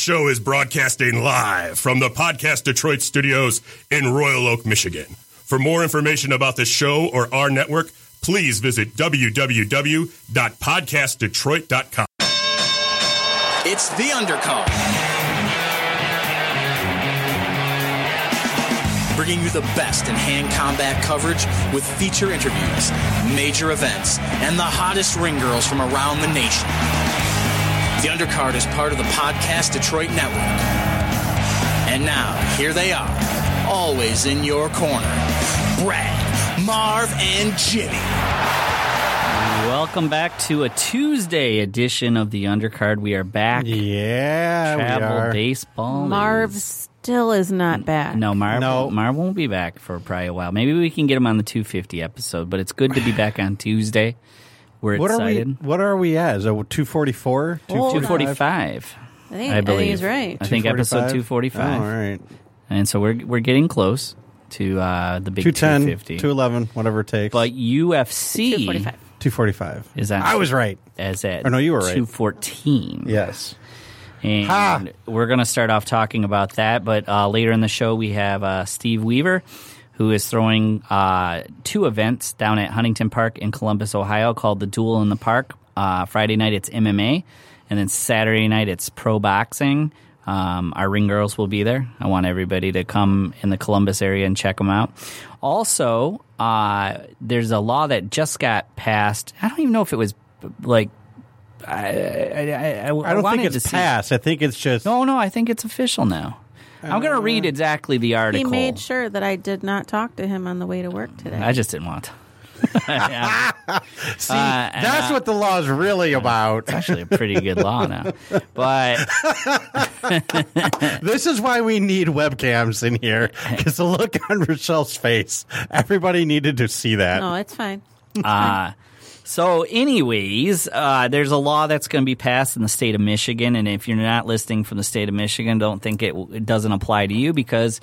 show is broadcasting live from the Podcast Detroit studios in Royal Oak, Michigan. For more information about the show or our network, please visit www.podcastdetroit.com. It's the undercard. Bringing you the best in hand combat coverage with feature interviews, major events, and the hottest ring girls from around the nation. The undercard is part of the Podcast Detroit Network. And now, here they are, always in your corner Brad, Marv, and Jimmy. Welcome back to a Tuesday edition of the Undercard. We are back. Yeah, we Travel are. baseball. Marv still is not back. No, Marv. No. Marv won't be back for probably a while. Maybe we can get him on the 250 episode. But it's good to be back on Tuesday. We're What are we? excited. What are we at? Is it two forty four? Oh, 245. I think, I I think he's right. I think episode 245. Oh, all right. And so we're we're getting close to uh, the big 210, 250. 211, whatever it takes. But UFC 245. 245. is that I was right. As at Or no, you were right. 214. Yes. And Ha! we're going to start off talking about that. But uh, later in the show, we have uh, Steve Weaver, who is throwing uh, two events down at Huntington Park in Columbus, Ohio, called the Duel in the Park. Uh, Friday night, it's MMA. And then Saturday night, it's pro boxing. Um, our ring girls will be there. I want everybody to come in the Columbus area and check them out. Also, uh, there's a law that just got passed. I don't even know if it was like. I, I, I, I don't think it's passed. I think it's just. no, no, I think it's official now. I'm going to read exactly the article. He made sure that I did not talk to him on the way to work today. I just didn't want to. Yeah, See, Uh, that's what the law is really about. it's actually a pretty good law now. But this is why we need webcams in here because the look on Rochelle's face, everybody needed to see that. no, it's fine. uh, so, anyways, uh, there's a law that's going to be passed in the state of Michigan, and if you're not listening from the state of Michigan, don't think it, it doesn't apply to you because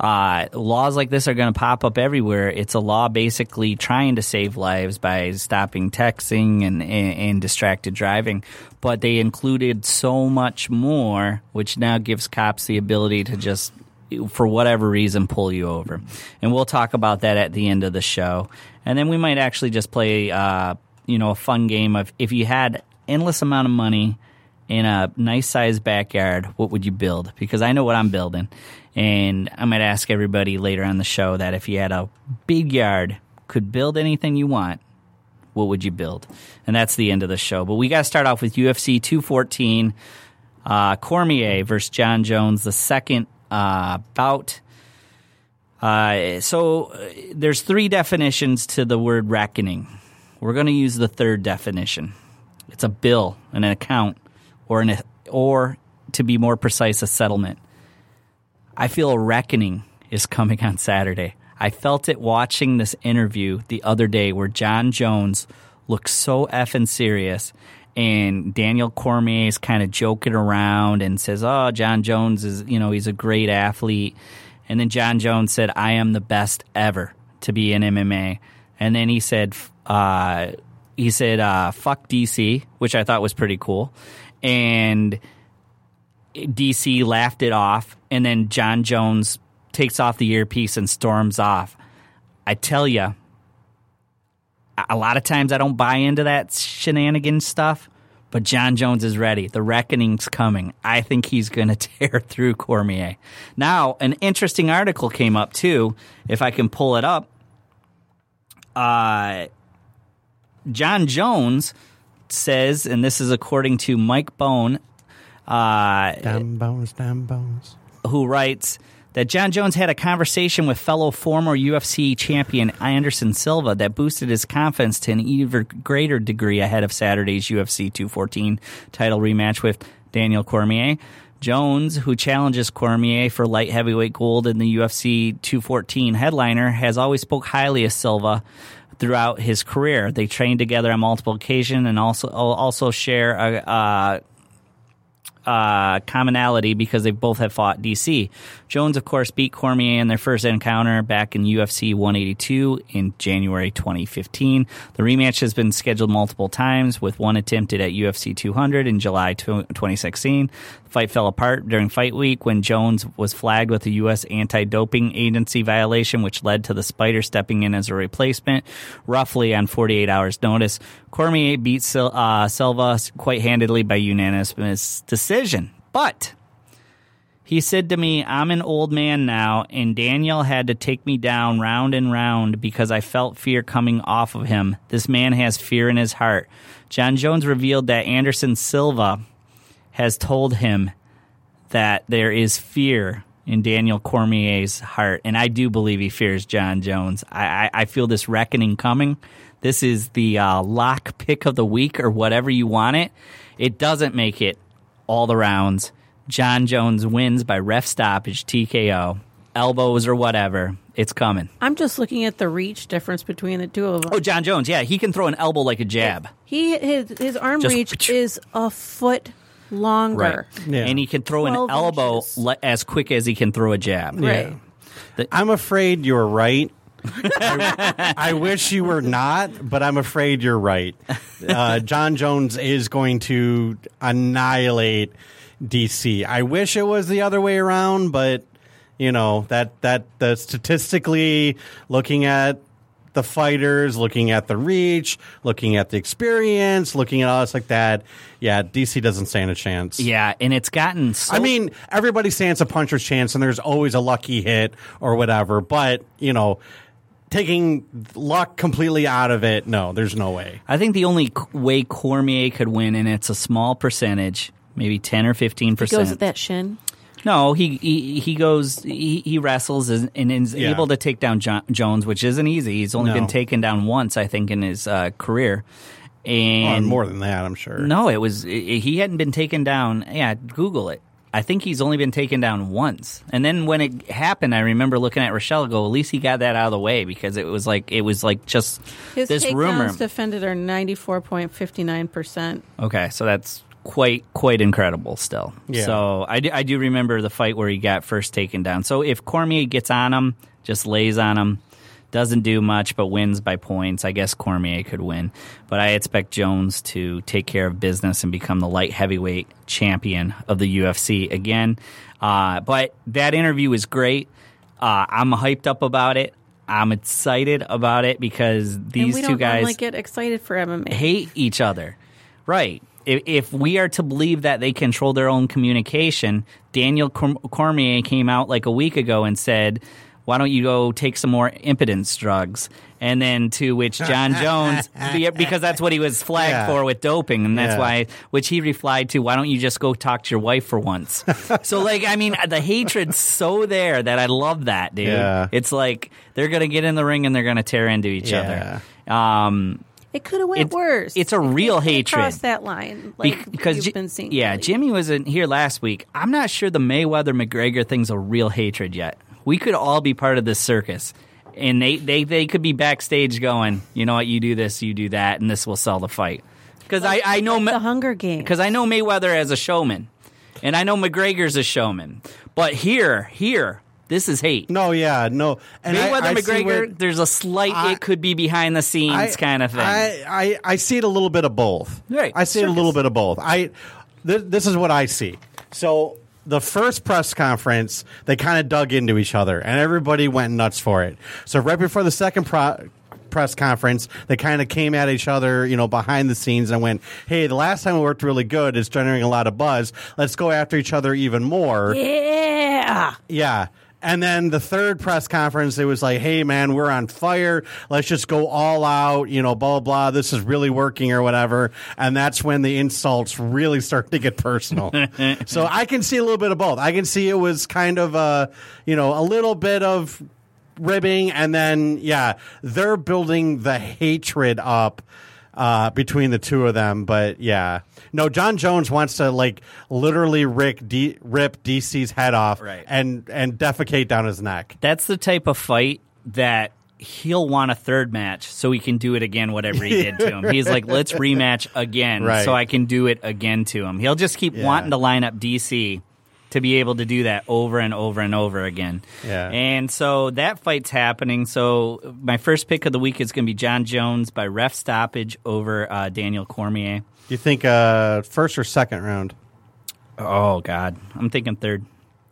uh, laws like this are going to pop up everywhere. It's a law basically trying to save lives by stopping texting and, and, and distracted driving, but they included so much more, which now gives cops the ability to just for whatever reason pull you over and we'll talk about that at the end of the show and then we might actually just play uh, you know a fun game of if you had endless amount of money in a nice sized backyard what would you build because i know what i'm building and i might ask everybody later on the show that if you had a big yard could build anything you want what would you build and that's the end of the show but we got to start off with ufc 214 uh, Cormier versus John Jones, the second uh, bout. Uh, so uh, there's three definitions to the word reckoning. We're going to use the third definition. It's a bill, an account, or an or to be more precise, a settlement. I feel a reckoning is coming on Saturday. I felt it watching this interview the other day where John Jones looks so effing serious and Daniel Cormier is kind of joking around and says, "Oh, John Jones is, you know, he's a great athlete." And then John Jones said, "I am the best ever to be in MMA." And then he said, uh, "He said, uh, fuck DC," which I thought was pretty cool, and DC laughed it off, and then John Jones takes off the earpiece and storms off. I tell you, a lot of times I don't buy into that shenanigan stuff, but John Jones is ready. The reckoning's coming. I think he's going to tear through Cormier. Now, an interesting article came up too, if I can pull it up. Uh, John Jones says, and this is according to Mike Bohn, uh, Damn bones, damn bones. who writes that John Jones had a conversation with fellow former UFC champion Anderson Silva that boosted his confidence to an even greater degree ahead of Saturday's UFC 214 title rematch with Daniel Cormier. Jones, who challenges Cormier for light heavyweight gold in the UFC 214 headliner, has always spoke highly of Silva throughout his career. They trained together on multiple occasions and also also share a, a uh, commonality because they both have fought DC. Jones, of course, beat Cormier in their first encounter back in UFC 182 in January 2015. The rematch has been scheduled multiple times, with one attempted at UFC 200 in July 2016. Fight fell apart during fight week when Jones was flagged with a U.S. anti doping agency violation, which led to the Spider stepping in as a replacement, roughly on 48 hours' notice. Cormier beat Sil- uh, Silva quite handedly by unanimous decision. But he said to me, I'm an old man now, and Daniel had to take me down round and round because I felt fear coming off of him. This man has fear in his heart. John Jones revealed that Anderson Silva has told him that there is fear in Daniel Cormier's heart, and I do believe he fears John Jones. I, I, I feel this reckoning coming. This is the uh, lock pick of the week, or whatever you want it. It doesn't make it all the rounds. John Jones wins by ref stoppage, TKO, elbows or whatever. It's coming. I'm just looking at the reach difference between the two of them. Oh, John Jones, yeah, he can throw an elbow like a jab. He his his arm Just- reach is a foot longer. Yeah. And he can throw an elbow le- as quick as he can throw a jab. Right. I'm afraid you're right. I, I wish you were not, but I'm afraid you're right. Uh, John Jones is going to annihilate DC. I wish it was the other way around, but you know that that the statistically looking at the fighters, looking at the reach, looking at the experience, looking at all this like that. Yeah, DC doesn't stand a chance. Yeah, and it's gotten so I mean, everybody stands a puncher's chance, and there's always a lucky hit or whatever. But you know, taking luck completely out of it, no, there's no way. I think the only way Cormier could win, and it's a small percentage, maybe 10 or 15 He goes percent. with that shin. No, he he, he goes he, he wrestles and, and is Yeah. able to take down jo- Jones, which isn't easy. He's only No. been taken down once, I think, in his uh, career. Or And more than that, I'm sure. no, it was i he hadn't been taken down. Yeah, Google it. I think he's only been taken down once. And then when it happened, I remember looking at Rochelle. Go, at least he got that out of the way because it was like it was like just His this takedowns rumor. defended are 94.59%. Okay, so that's quite quite incredible still. Yeah. So I do, I do remember the fight where he got first taken down. So if Cormier gets on him, just lays on him, doesn't do much but wins by points, I guess Cormier could win. But I expect Jones to take care of business and become the light heavyweight champion of the UFC again. Uh, but that interview is great. Uh, I'm hyped up about it. I'm excited about it because and these we two don't guys normally get excited for MMA. hate each other. Right. If, if we are to believe that they control their own communication, Daniel Cormier came out like a week ago and said, why don't you go take some more impotence drugs? And then to which John Jones, because that's what he was flagged Yeah. for with doping, and that's Yeah. why, which he replied to, why don't you just go talk to your wife for once? so, like, I mean, the hatred's so there that I love that, dude. Yeah. It's like they're going to get in the ring and they're going to tear into each other. Um, It could have went It's- worse. it's a real hatred. Crossed that line, like Be- because you've been seeing. yeah, lately. Jimmy wasn't here last week. I'm not sure the Mayweather McGregor thing's a real hatred yet. We could all be part of this circus, and they they they could be backstage going, you know what, you do this, you do that, and this will sell the fight. Because I I know the Hunger Games. because I know Mayweather as a showman, and I know McGregor's a showman, but here here this is hate. No, yeah, no. And Mayweather I see McGregor, what- there's a slight I- it could be behind the scenes I- kind of thing. I, I, I see it a little bit of both. Right, I see it a little bit of both. I th- this is what I see. So the first press conference, they kind of dug into each other, and everybody went nuts for it. So right before the second pro- press conference, they kind of came at each other, you know, behind the scenes, and went, "Hey, the last time we worked really good. It's generating a lot of buzz. Let's go after each other even more." yeah, Yeah. And then the third press conference, it was like, hey, man, we're on fire. Let's just go all out, you know, blah, blah, blah. This is really working or whatever. And that's when the insults really start to get personal. so I can see a little bit of both. I can see it was kind of, uh, you know, a little bit of ribbing. And then, yeah, they're building the hatred up uh, between the two of them. But yeah, no, John Jones wants to like literally Rick D- rip DC's head off Right. and and defecate down his neck. that's the type of fight that he'll want a third match so he can do it again whatever he did to him he's like let's rematch again Right. so i can do it again to him he'll just keep Yeah. wanting to line up dc to be able to do that over and over and over again Yeah. and so that fight's happening so my first pick of the week is going to be john jones by ref stoppage over uh, daniel cormier Do you think uh, first or second round? Oh God, I'm thinking third,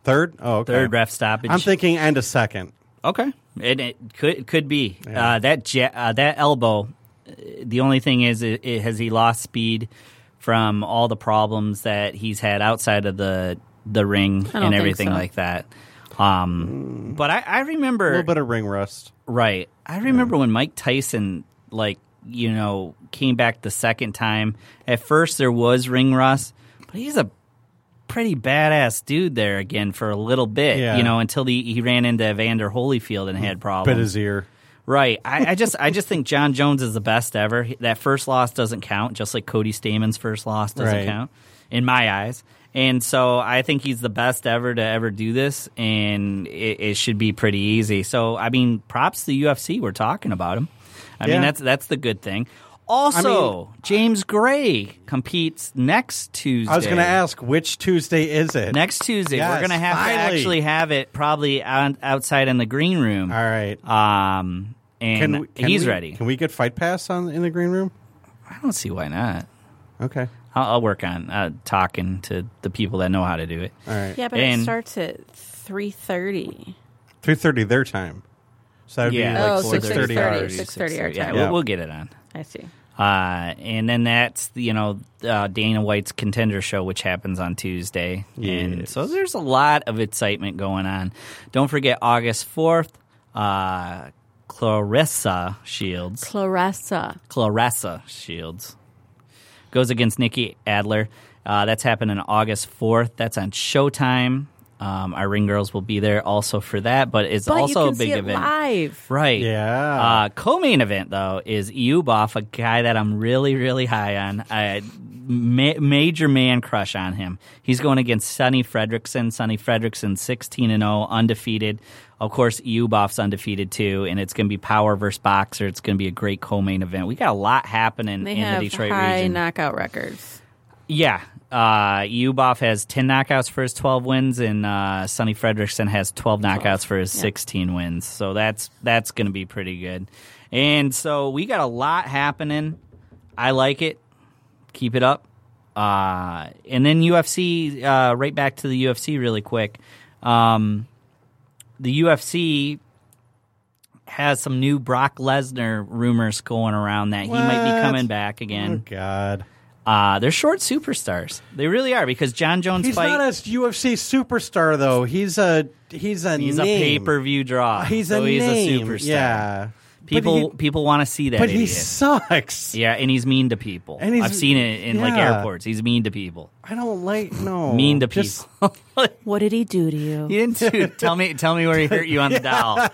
Third? Oh, okay. third ref stoppage. I'm thinking end of second. Okay, it, it could it could be uh, that ja- uh, that elbow. uh, The only thing is, it, it, has he lost speed from all the problems that he's had outside of the the ring and everything so. like that? Um, but I remember a little bit of ring rust. Right. I remember when Mike Tyson, like, you know, came back the second time. At first, there was ring rust, but he's a pretty badass dude there again for a little bit, Yeah. you know, until he, he ran into Evander Holyfield and had Bit problems. his ear. Right. I, I just I just think John Jones is the best ever. That first loss doesn't count, just like Cody Stamann's first loss doesn't Right. count in my eyes. And so I think he's the best ever to ever do this, and it, it should be pretty easy. So I mean, props to the UFC. We're talking about him. I Yeah. mean, that's that's the good thing. Also, James Gray competes next Tuesday. I was going to ask which Tuesday is it? next Tuesday. Yes, we're going to have to actually have it probably on, outside in the green room. All right. Um, and we- can he's we- ready. Can we get Fight Pass on in the green room? I don't see why not. Okay. I'll, I'll work on uh, talking to the people that know how to do it. All right. Yeah, but And- it starts at three thirty. Three thirty their time. So that would Yeah. be like Oh, six thirty 6:30. ours. 6:30 our Yeah, time. We'll, Yeah. we'll get it on. I see. Uh, and then that's you know uh, Dana White's contender show, which happens on Tuesday, and Yes. so there's a lot of excitement going on. Don't forget August fourth, uh, Claressa Shields, Claressa. Claressa Shields goes against Nikki Adler. Uh, that's happening August fourth. That's on Showtime. Um, our ring girls will be there also for that, but it's But also you a big see it event. live. Right. Yeah. Uh, co-main event though is Eubov, a guy that I'm really, really high on. I ma- major man crush on him. He's going against Sonny Fredrickson. Sonny Fredrickson, 16 and 0, undefeated. Of course, Eubov's undefeated too, and it's going to be power versus boxer. It's going to be a great co-main event. We got a lot happening They in have the Detroit high region. knockout records. Yeah. Uh, has 10 knockouts for his 12 wins, and uh, Sonny Fredrickson has 12 knockouts for his Yeah. 16 wins. So that's that's going to be pretty good. And so we got a lot happening. I like it. Keep it up. Uh, and then UFC, uh, right back to the UFC really quick. Um, the UFC has some new Brock Lesnar rumors going around that he might be coming back oh again. God. Uh, they're short superstars. They really are because John Jones He's fight. not a UFC superstar though. He's a he's a he's a pay per view draw. He's so a he's name. a superstar. Yeah. people he, people want to see that. but he sucks. yeah, and he's mean to people. And I've seen it in like airports. He's mean to people. I don't like no mean to Just- people. What did he do to you? he didn't do, tell me tell me where he hurt you on the doll.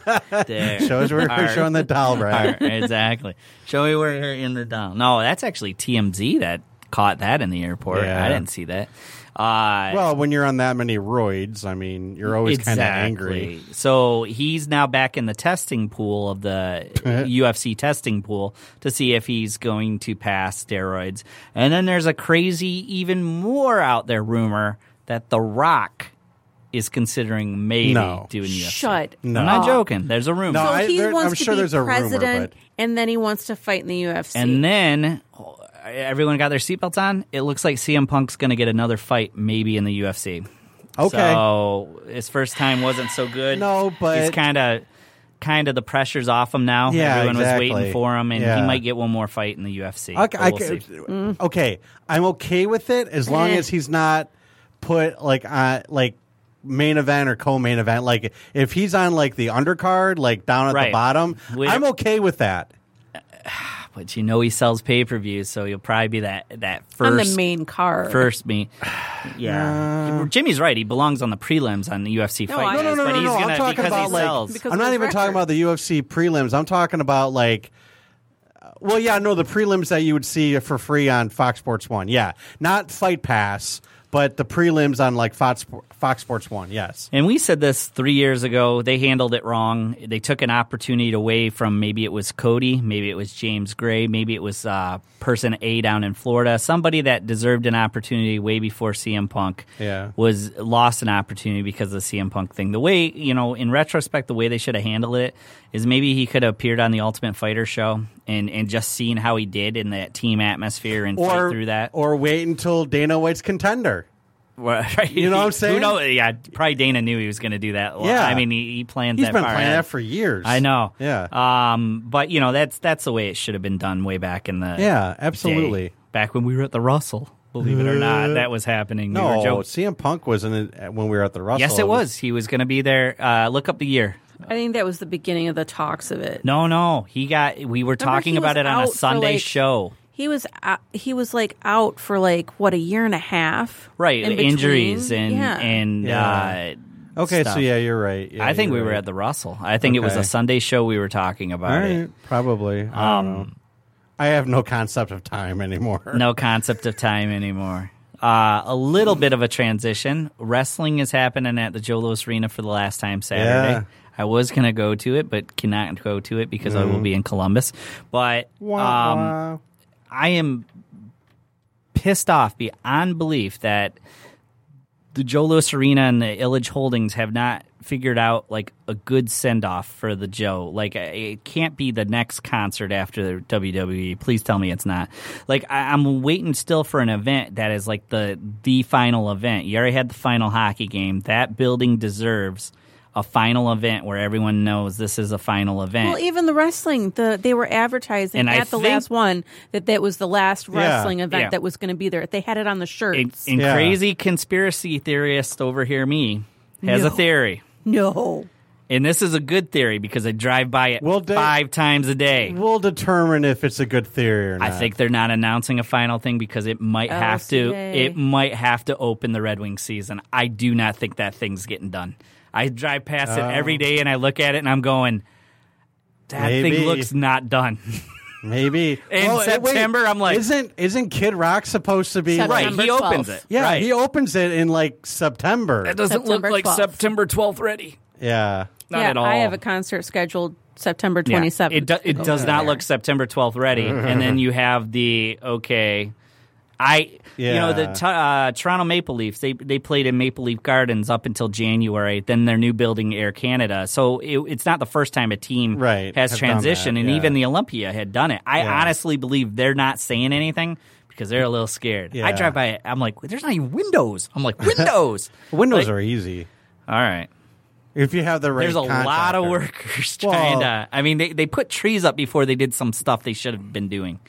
There. Show us where All we're right. showing the doll, All right, exactly. Show me where he hurt you in the doll. No, that's actually TMZ that caught that in the airport. Yeah. I didn't see that. Uh, Well, when you're on that many roids, I mean, you're always kind of angry. So he's now back in the testing pool of the UFC testing pool to see if he's going to pass steroids. And then there's a crazy, even more out there rumor that The Rock is considering maybe No. doing UFC. Shut. No. I'm not joking. There's a rumor. No, So I- he there- wants I'm to sure be there's a rumor, president, but- and then he wants to fight in the UFC. And then oh, everyone got their seatbelts on. It looks like CM Punk's going to get another fight, maybe in the UFC. Okay. So his first time wasn't so good. No, but- he's kind of, kind of the pressure's off him now. Yeah, everyone exactly. was waiting for him, and he might get one more fight in the UFC. Okay, I we'll ca- see. okay, I'm okay with it as long Eh. as he's not put like on like main event or co-main event. Like if he's on like the undercard, like down at Right. the bottom, We- I'm okay with that. But you know he sells pay per views, so he'll probably be that that on first the main card. first me. Yeah, Jimmy's right. He belongs on the prelims on the UFC No, fight. I- No, no, no, but no, he's no, I'm talking about, like- sells. I'm not his even talking about the UFC prelims. I'm talking about like. uh, Well, yeah, no, the prelims that you would see for free on Fox Sports One. Yeah, not Fight Pass, but the prelims on like Fox Fox Sports One. Yes. And we said this three years ago. They handled it wrong. They took an opportunity away from maybe it was Cody, maybe it was James Gray, maybe it was uh, person A down in Florida, somebody that deserved an opportunity way before CM Punk Yeah. was lost an opportunity because of the CM Punk thing. The way you know, in retrospect, the way they should have handled it is maybe he could have appeared on the Ultimate Fighter show and and just seen how he did in that team atmosphere and fight Or through that. or wait until Dana White's contender. Right. You know what I'm saying? Who know? Yeah, probably Dana knew he was going to do that. Yeah. I mean, he, he planned He's that been ahead. that for years. I know. Yeah. Um, but you know that's that's the way it should have been done way back in the Yeah, absolutely. day. back when we were at the Russell. Believe it or not, that was happening. We No, joking. CM Punk wasn't it when we were at the Russell. Yes, it was. He was going to be there. Uh, look up the year. I think that was the beginning of the talks of it. No, no, he got. We were Remember, talking about it on a out for, Sunday like- show. He was out, he was like out for like what a year and a half. Right, in between. injuries and yeah. and Yeah. uh, Okay, stuff. so yeah, you're right. Yeah, I think you're we were right. at the Russell. I think it was Okay. a Sunday show we were talking All about right, it. probably. I don't Um, know. I have no concept of time anymore. No concept of time anymore. Uh, a little bit of a transition. Wrestling is happening at the Joe Louis Arena for the last time Saturday. Yeah. I was going to go to it, but cannot go to it because I will be in Columbus. But Wah, um, wah. I am pissed off beyond belief that the Joe Louis Arena and the Ilitch Holdings have not figured out like a good send off for the Joe. Like it can't be the next concert after WWE. Please tell me it's not. Like I, I'm waiting still for an event that is like the the final event. You already had the final hockey game. That building deserves a final event where everyone knows this is a final event. Well, even the wrestling, the they were advertising And I at the think- last one that that was the last wrestling event Yeah. that was going to be there. They had it on the and, shirts. and Yeah. crazy conspiracy theorist over here, me, has No. a theory. no, And this is a good theory because I drive by it Well, Dave- five times a day. We'll determine if it's a good theory or not. I think they're not announcing a final thing because it might have to. It might have to open the Red Wings season. I do not think that thing's getting done. I drive past it every day and I look at it and I'm going, that Maybe. thing looks not done. maybe In Oh, eh, wait, September, I'm like- isn't isn't Kid Rock supposed to be September. right, like? he opens it. Yeah, right. he opens it in like September. That doesn't September look like 12th. September 12th ready. yeah, Not yeah, at all. I have a concert scheduled September Yeah. twenty seventh. It, do, it does not look September 12th ready. and then you have the, okay, I, you know, the t- uh, Toronto Maple Leafs, they, they played in Maple Leaf Gardens up until January, then their new building, Air Canada. So it, it's not the first time a team Right, has done transitioned, and yeah. even the Olympia had done it. I Yeah. honestly believe they're not saying anything. Because they're a little scared. I drive by it. I'm like, there's not even windows. I'm like, windows. windows Like- are easy All right. if you have the right. There's a lot of workers Well- trying to. I mean, they, they put trees up before they did some stuff they should have been doing.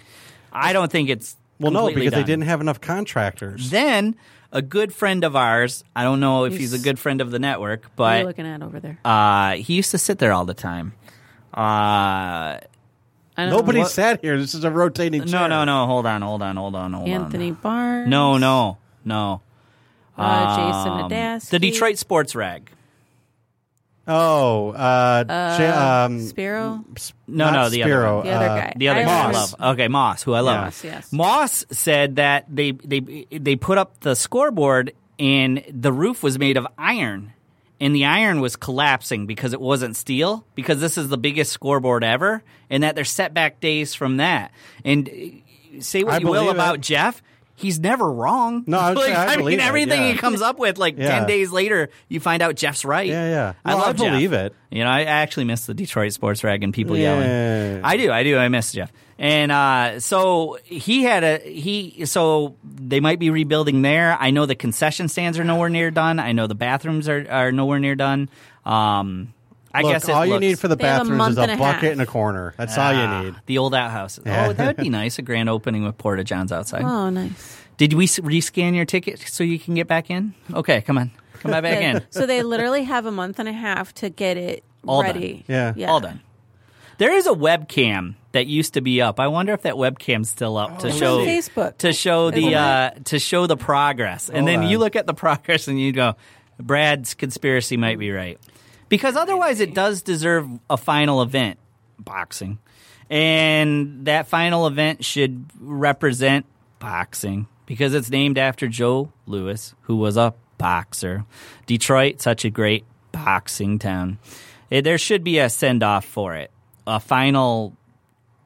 I don't think it's Well, no, completely because they didn't have enough contractors. Then a good friend of ours. I don't know if he's, a good friend of the network, What are you but looking at over there? uh, he used to sit there all the time. Uh, I don't Nobody know. sat here. This is a rotating. no, chair. no, no. Hold on, hold on, hold on, hold Anthony on. Anthony Barnes. No, no, no. Uh, Jason Um, Adasky. The Detroit Sports Rag. Oh, uh, Ja- um, Spiro. No, no, the Spiro, other The other uh, guy. The other I guy I love. Okay, Moss, who I love. Moss, yes. Moss said that they they they put up the scoreboard and the roof was made of iron. And the iron was collapsing because it wasn't steel, because this is the biggest scoreboard ever, and that there's setback days from that. And uh, say what I you will about it. Jeff, he's never wrong. No, I- like, I I, mean everything yeah. he comes up with, like Yeah. ten days later, you find out Jeff's right. Yeah, yeah. I I love Jeff. believe it. You know, I actually miss the Detroit sports rag and people Yeah. yelling. I do, I do. I miss Jeff. And uh, so he had a he. So they might be rebuilding there. I know the concession stands are nowhere near done. I know the bathrooms are, are nowhere near done. Um, I Look, guess it all you looks- need for the They have a bathrooms is a and a bucket half. and a corner. That's all Ah, you need. the old outhouses. Yeah. Oh, that would be nice. A grand opening with Porta Johns outside. Oh, nice. Did we s- rescan your ticket so you can get back in? Okay, come on, come back back in. so they literally have a month and a half to get it All done. ready. Yeah. All done. There is a webcam that used to be up. I wonder if that webcam's still up to It's show on Facebook. to show the Isn't uh, to show the progress. And Hold then on. you look at the progress and you go, Brad's conspiracy might be right. Because otherwise it does deserve a final event, boxing. And that final event should represent boxing because it's named after Joe Louis, who was a boxer. Detroit, such a great boxing town. Eh, there should be a send off for it, a final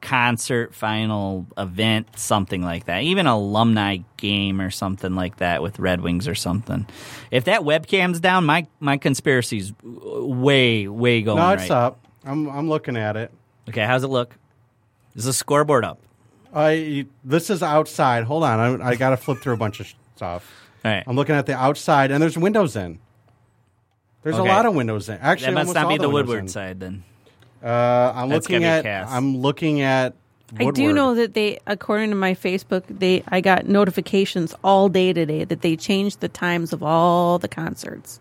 concert, final event, something like that. Even alumni game or something like that with Red Wings or something. If that webcam's down, my my conspiracy's way way going No, it's right. up. I'm I'm looking at it. Okay, how's it look? Is the scoreboard up? I this is outside. Hold on, I, I got to flip through a bunch of stuff. Right. I'm looking at the outside, and there's windows in. There's Okay. a lot of windows in. Actually, that must not be the, Woodward in. side then. Uh, I'm That's looking at. I'm looking at. I do know that they, according to my Facebook, they I got notifications all day today that they changed the times of all the concerts.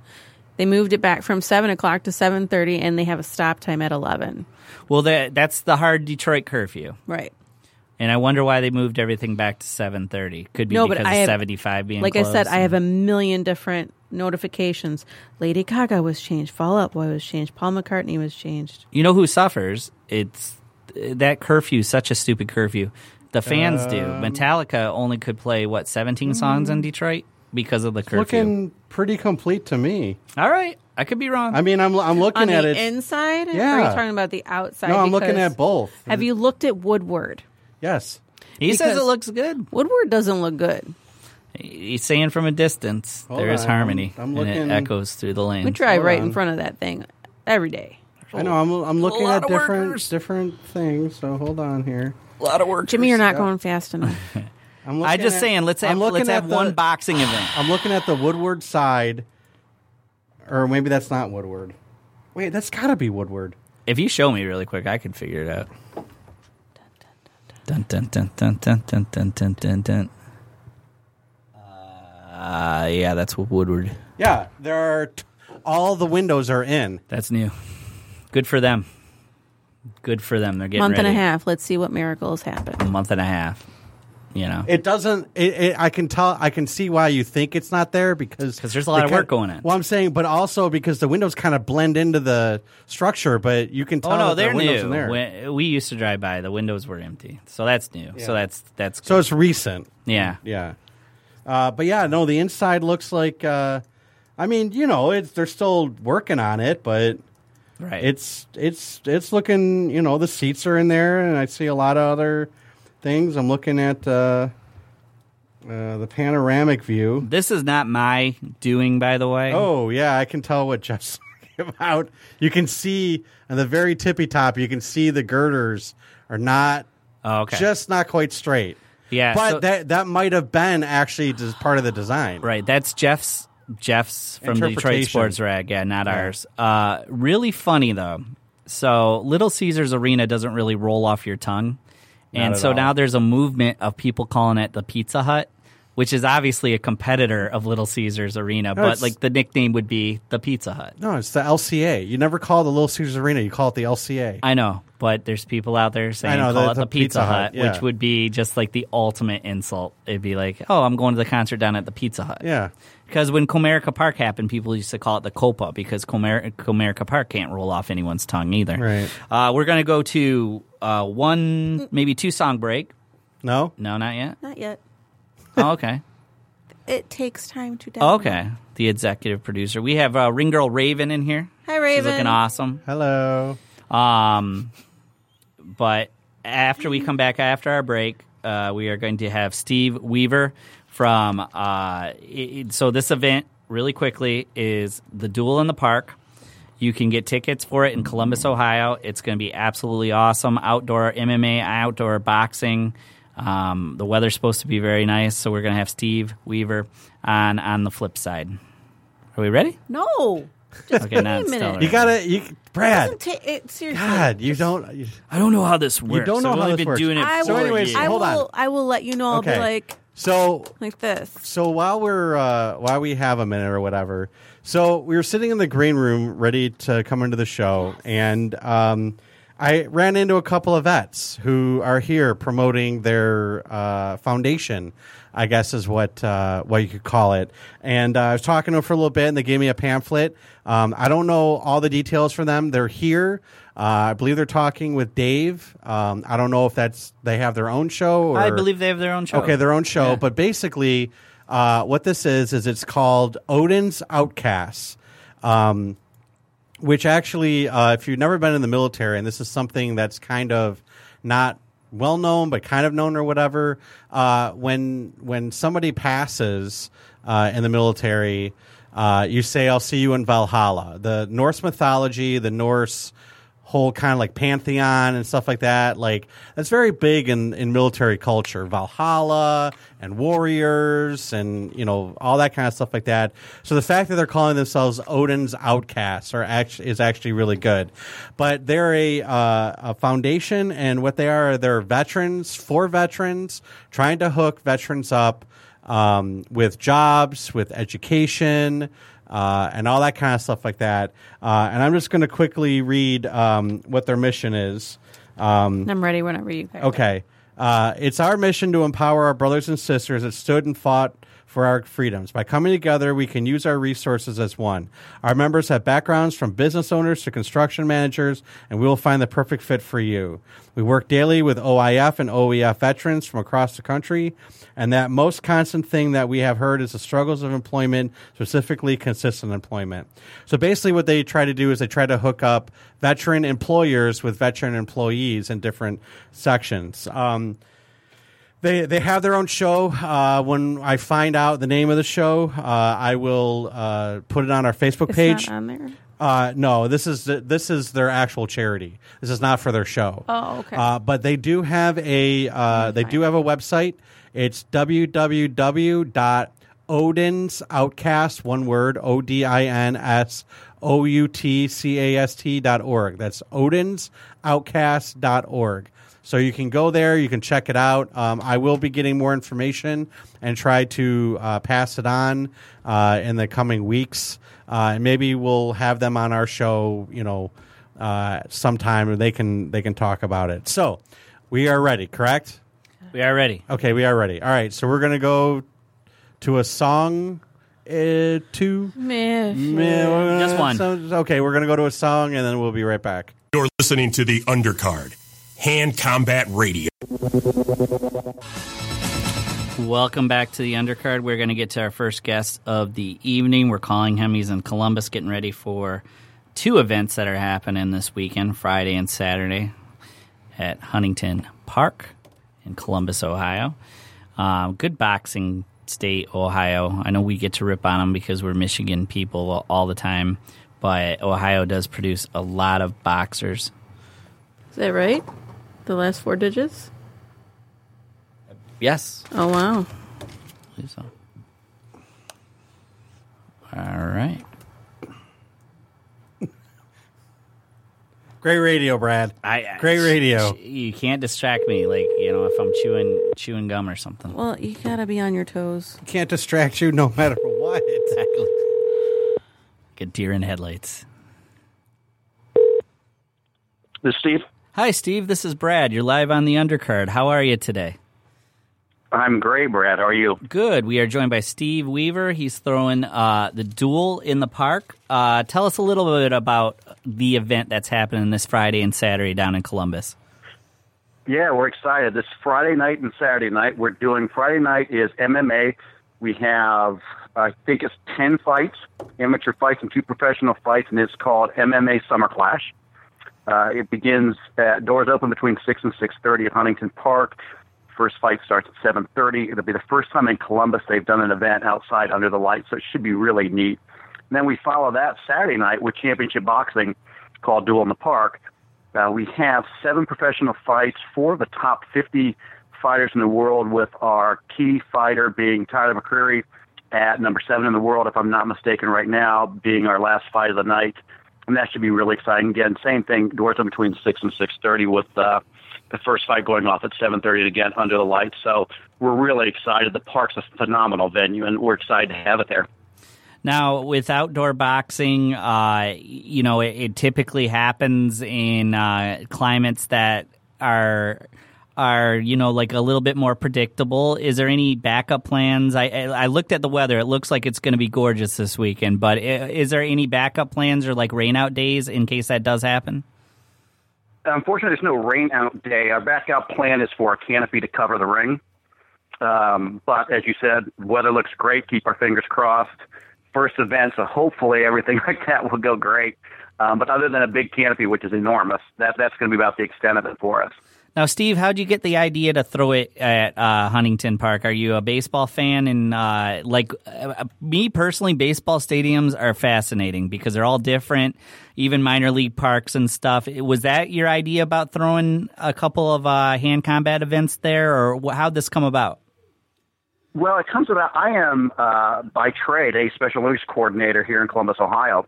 They moved it back from seven o'clock to seven thirty, and they have a stop time at eleven. Well, that that's the hard Detroit curfew, Right. And I wonder why they moved everything back to seven thirty. Could be No, but because I of have- seventy five being Like I said, closed I have a million different notifications. Lady Gaga was changed. Fall Out Boy was changed. Paul McCartney was changed. You know who suffers? It's that curfew. Such a stupid curfew. The fans do. Um, Metallica only could play what seventeen songs in Detroit because of the curfew. Looking pretty complete to me. All right, I could be wrong. I mean, I'm I'm looking On at the it. inside? Or are Yeah. you talking about the outside? no, I'm looking at both. Have you looked at Woodward? Yes. he says it looks good. Woodward doesn't look good. He's saying from a distance Hold there is on, harmony, I'm- I'm and looking- it echoes through the lane. We drive Hold right on. in front of that thing every day. I know. I'm I'm looking lot at of different workers. different things. So hold on here. A lot of work. Jimmy, you're not going fast enough. I'm I looking just at- saying, let's have I'm looking let's at have the- one boxing event. I'm looking at the Woodward side, or maybe that's not Woodward. Wait, that's got to be Woodward. If you show me really quick, I can figure it out. Dun dun dun dun dun dun dun dun dun dun. Uh, yeah, that's what Woodward. Yeah, there are t- all the windows are in. That's new. Good for them. Good for them. They're getting Month and a half. Let's see what miracles happen. A month and a half. You know, It doesn't. It, it, I can tell. I can see why you think it's not there because because there's a lot of work going in. Well, I'm saying, but also because the windows kind of blend into the structure, but you can tell. oh no, they're windows new. in there. When, we used to drive by; the windows were empty, so that's new. So Yeah. that's that's so it's recent. yeah. Yeah. Uh, but yeah, no, the inside looks like. Uh, I mean, you know, it's they're still working on it, but Right. it's it's it's looking. You know, the seats are in there, and I see a lot of other things. I'm looking at uh, uh, the panoramic view. this is not my doing, by the way. Oh yeah, I can tell what Jeff's talking about. You can see on the very tippy top. You can see the girders are not Oh, okay. just not quite straight. yeah, but so- that that might have been actually just part of the design. Right. That's Jeff's Jeff's from the Detroit Interpretation. Sports Rag. Yeah, not ours. Uh, really funny though. So Little Caesars Arena doesn't really roll off your tongue, and so all. now there's a movement of people calling it the Pizza Hut. Which is obviously a competitor of Little Caesars Arena, but like the nickname would be the Pizza Hut. No, it's the LCA. You never call it the Little Caesars Arena. You call it the LCA. I know, but there's people out there saying know, call the- it the, the Pizza, Pizza Hut, Hut, yeah. which would be just like the ultimate insult. It'd be like, oh, I'm going to the concert down at the Pizza Hut. yeah. Because when Comerica Park happened, people used to call it the Copa because Comer- Comerica Park can't roll off anyone's tongue either. Right. Uh, we're going to go to uh, one, maybe two song break. No. No, not yet. Not yet. Oh, okay. It takes time to Oh, download. okay. The executive producer. We have uh, Ring Girl Raven in here. Hi, Raven. She's looking awesome. Hello. Um, but after we come back after our break, uh, we are going to have Steve Weaver from. Uh, it, so this event, really quickly, is the Duel in the Park. You can get tickets for it in Columbus, Ohio. It's going to be absolutely awesome. Outdoor MMA, outdoor boxing. Um, the weather's supposed to be very nice, so we're going to have Steve Weaver on on the flip side. Are we ready? No. Just Okay, give now a it's minute. You gotta, you, Brad. Doesn't ta- it, seriously. God, you don't. You, I don't know how this works. You don't know I've how only this been works. doing it I So anyways, I hold on. I will let you know. I'll okay. be like, so like this. So while we're uh, while we have a minute or whatever, so we were sitting in the green room ready to come into the show, and um, I ran into a couple of vets who are here promoting their uh, foundation. I guess is what uh, what you could call it. And uh, I was talking to them for a little bit, and they gave me a pamphlet. Um, I don't know all the details for them. They're here. Uh, I believe they're talking with Dave. Um, I don't know if that's they have their own show. Or, I believe they have their own show. Okay, their own show. Yeah. But basically, uh, what this is is it's called Odin's Outcasts, um, which actually, uh, if you've never been in the military, and this is something that's kind of not well known, but kind of known or whatever, uh, when when somebody passes uh, in the military, uh, you say, "I'll see you in Valhalla." The Norse mythology, the Norse whole kind of like pantheon and stuff like that. Like that's very big in, in military culture, Valhalla and warriors and you know all that kind of stuff like that. So the fact that they're calling themselves Odin's outcasts are actually is actually really good. But they're a, uh, a foundation, and what they are, they're veterans for veterans, trying to hook veterans up um, with jobs, with education uh, and all that kind of stuff like that. Uh, and I'm just going to quickly read um, what their mission is. Um, I'm ready whenever you guys. are. okay. Uh, it's our mission to empower our brothers and sisters that stood and fought for our freedoms. By coming together, we can use our resources as one. Our members have backgrounds from business owners to construction managers, and we will find the perfect fit for you. We work daily with OIF and OEF veterans from across the country, and that most constant thing that we have heard is the struggles of employment, specifically consistent employment. So basically, what they try to do is they try to hook up veteran employers with veteran employees in different sections. Um, they they have their own show. Uh, when I find out the name of the show, uh, I will uh, put it on our Facebook It's page. not on there. Uh, no, this is this is their actual charity. This is not for their show. Oh, okay. Uh, but they do have a uh, they do have a website. It's www.odinsoutcast one word o d i n s o u t c a s t dot org. That's odinsoutcast dot org. So you can go there, you can check it out. Um, I will be getting more information and try to uh, pass it on uh, in the coming weeks. Uh, and maybe we'll have them on our show, you know, uh, sometime, and they can they can talk about it. So we are ready, correct? We are ready. Okay, we are ready. All right, so we're gonna go to a song. Uh, two, Meh. Just one. okay, we're gonna go to a song, and then we'll be right back. You're listening to the Undercard, Hand Combat Radio. Welcome back to the undercard. We're going to get to our first guest of the evening. We're calling him. He's in Columbus, getting ready for two events that are happening this weekend, Friday and Saturday, at Huntington Park in Columbus, Ohio. Um, good boxing state, Ohio. I know we get to rip on them because we're Michigan people all the time, but Ohio does produce a lot of boxers. Is that right? The last four digits? Yes, Oh wow. I believe so. All right. Great radio, Brad. I, Great radio. You can't distract me, like you know, if I'm chewing chewing gum or something. Well, you gotta be on your toes. Can't distract you no matter what. Exactly. Good deer in headlights. This Steve. Hi, Steve. This is Brad. You're live on the undercard. How are you today? I'm great, Brad. How are you? Good. We are joined by Steve Weaver. He's throwing uh, the duel in the park. Uh, tell us a little bit about the event that's happening this Friday and Saturday down in Columbus. Yeah, we're excited. This Friday night and Saturday night, we're doing Friday night is MMA. We have, I think it's 10 fights, amateur fights and two professional fights, and it's called MMA Summer Clash. Uh, it begins at doors open between 6 and 6.30 at Huntington Park. First fight starts at 7.30. It'll be the first time in Columbus they've done an event outside under the lights, so it should be really neat. And then we follow that Saturday night with championship boxing called Duel in the Park. Uh, we have seven professional fights, four of the top 50 fighters in the world, with our key fighter being Tyler McCreary at number seven in the world, if I'm not mistaken, right now, being our last fight of the night. And that should be really exciting. Again, same thing, open between 6 and 6.30 with uh, the first fight going off at 7.30 again under the lights. So we're really excited. The park's a phenomenal venue, and we're excited to have it there. Now, with outdoor boxing, uh, you know, it, it typically happens in uh, climates that are are you know like a little bit more predictable. Is there any backup plans? I I looked at the weather; it looks like it's going to be gorgeous this weekend. But is there any backup plans or like rainout days in case that does happen? Unfortunately, there's no rain out day. Our backup plan is for a canopy to cover the ring. Um, but as you said, weather looks great. Keep our fingers crossed. First event, so hopefully everything like that will go great. Um, but other than a big canopy, which is enormous, that that's going to be about the extent of it for us. Now, Steve, how'd you get the idea to throw it at uh, Huntington Park? Are you a baseball fan? And uh, like uh, me personally, baseball stadiums are fascinating because they're all different, even minor league parks and stuff. Was that your idea about throwing a couple of uh, hand combat events there, or how'd this come about? Well, it comes about. I am uh, by trade a special Olympics coordinator here in Columbus, Ohio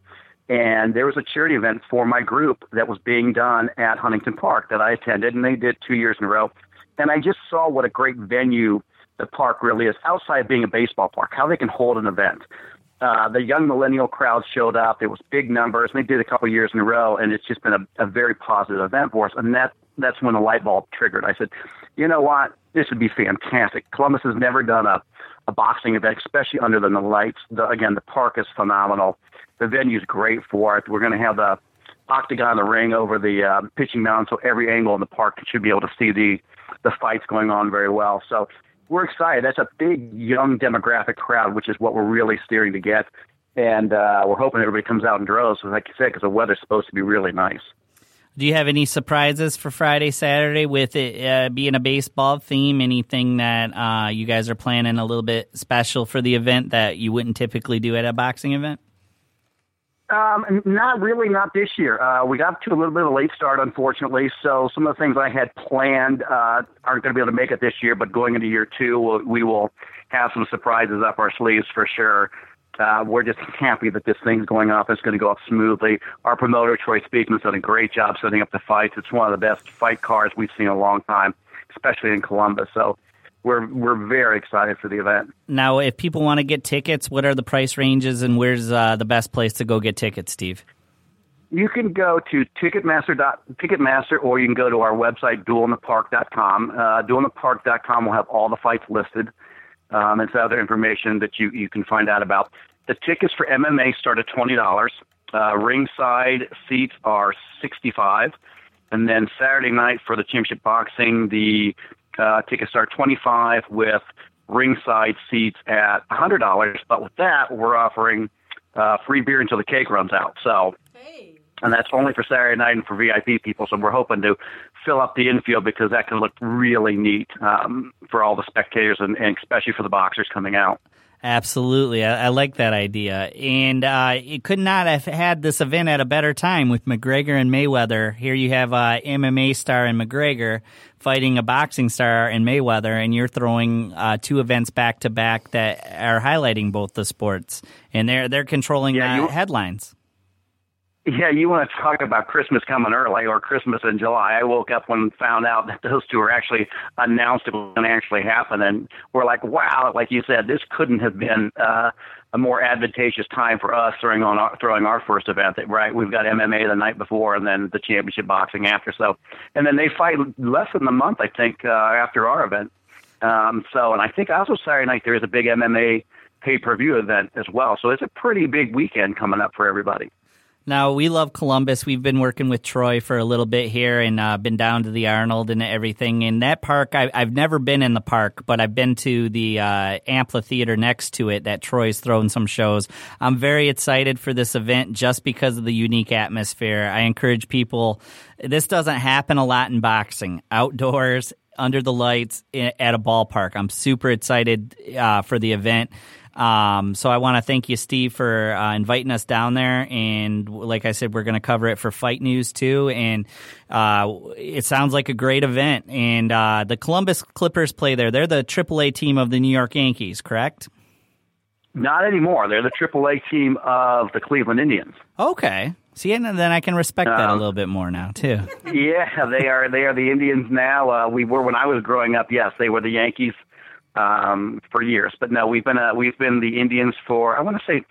and there was a charity event for my group that was being done at Huntington Park that I attended, and they did two years in a row. And I just saw what a great venue the park really is, outside being a baseball park, how they can hold an event. Uh, the young millennial crowd showed up. There was big numbers. And they did a couple years in a row, and it's just been a, a very positive event for us. And that that's when the light bulb triggered. I said, you know what, this would be fantastic. Columbus has never done a a boxing event, especially under the lights. The, again, the park is phenomenal the venue's great for it. We're going to have the octagon, the ring over the uh, pitching mound, so every angle in the park should be able to see the the fights going on very well. So we're excited. That's a big young demographic crowd, which is what we're really steering to get, and uh, we're hoping everybody comes out in droves. Like you said, because the weather's supposed to be really nice. Do you have any surprises for Friday, Saturday with it uh, being a baseball theme? Anything that uh, you guys are planning a little bit special for the event that you wouldn't typically do at a boxing event? Um, not really, not this year. Uh, we got to a little bit of a late start, unfortunately. So some of the things I had planned uh, aren't going to be able to make it this year. But going into year two, we'll, we will have some surprises up our sleeves for sure. Uh, we're just happy that this thing's going off. It's going to go off smoothly. Our promoter, Troy Speakman's done a great job setting up the fights. It's one of the best fight cards we've seen in a long time, especially in Columbus. So we're we're very excited for the event. Now, if people want to get tickets, what are the price ranges, and where's uh, the best place to go get tickets, Steve? You can go to Ticketmaster dot, Ticketmaster, or you can go to our website duelinthepark.com. Uh, duelinthepark.com will have all the fights listed. Um, it's other information that you you can find out about. The tickets for MMA start at twenty dollars. Uh, ringside seats are sixty five, and then Saturday night for the championship boxing, the uh, tickets start 25 with ringside seats at $100. But with that, we're offering uh, free beer until the cake runs out. So, hey. and that's only for Saturday night and for VIP people. So we're hoping to fill up the infield because that can look really neat um, for all the spectators and, and especially for the boxers coming out. Absolutely. I, I, like that idea. And uh, it could not have had this event at a better time with McGregor and Mayweather. Here you have uh, MMA star and McGregor fighting a boxing star and Mayweather, and you're throwing uh, two events back to back that are highlighting both the sports. And they're, they're controlling yeah, you, headlines. Yeah, you want to talk about Christmas coming early or Christmas in July. I woke up and found out that those two were actually announced it was going to actually happen. And we're like, wow, like you said, this couldn't have been uh, a more advantageous time for us throwing on our, throwing our first event. Right, we've got MMA the night before, and then the championship boxing after. So, and then they fight less than a month, I think, uh, after our event. Um, so, and I think also Saturday night there is a big MMA pay per view event as well. So it's a pretty big weekend coming up for everybody. Now we love Columbus. We've been working with Troy for a little bit here, and uh, been down to the Arnold and everything. In that park, I, have never been in the park, but I've been to the uh, amphitheater next to it that Troy's thrown some shows. I'm very excited for this event just because of the unique atmosphere. I encourage people. This doesn't happen a lot in boxing, outdoors, under the lights, at a ballpark. I'm super excited uh, for the event. Um, so I want to thank you, Steve, for uh, inviting us down there. And like I said, we're going to cover it for Fight News too. And uh, it sounds like a great event. And uh, the Columbus Clippers play there. They're the AAA team of the New York Yankees, correct? Not anymore. They're the AAA team of the Cleveland Indians. Okay. See, and then I can respect that a um, little bit more now too. Yeah, they are. They are the Indians now. Uh, we were when I was growing up. Yes, they were the Yankees um, for years. But no, we've been uh, we've been the Indians for I want to say,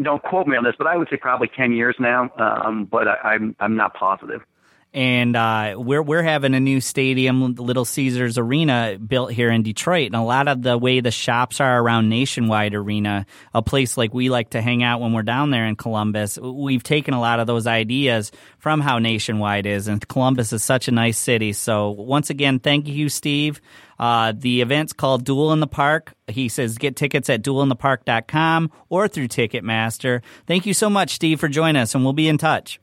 don't quote me on this, but I would say probably ten years now. Um, but I, I'm I'm not positive. positive and uh, we're we're having a new stadium, Little Caesars Arena, built here in Detroit, and a lot of the way the shops are around Nationwide Arena, a place like we like to hang out when we're down there in Columbus. We've taken a lot of those ideas from how Nationwide is, and Columbus is such a nice city. So once again, thank you, Steve. Uh, the event's called Duel in the Park. He says get tickets at duelinthepark.com or through Ticketmaster. Thank you so much, Steve, for joining us, and we'll be in touch.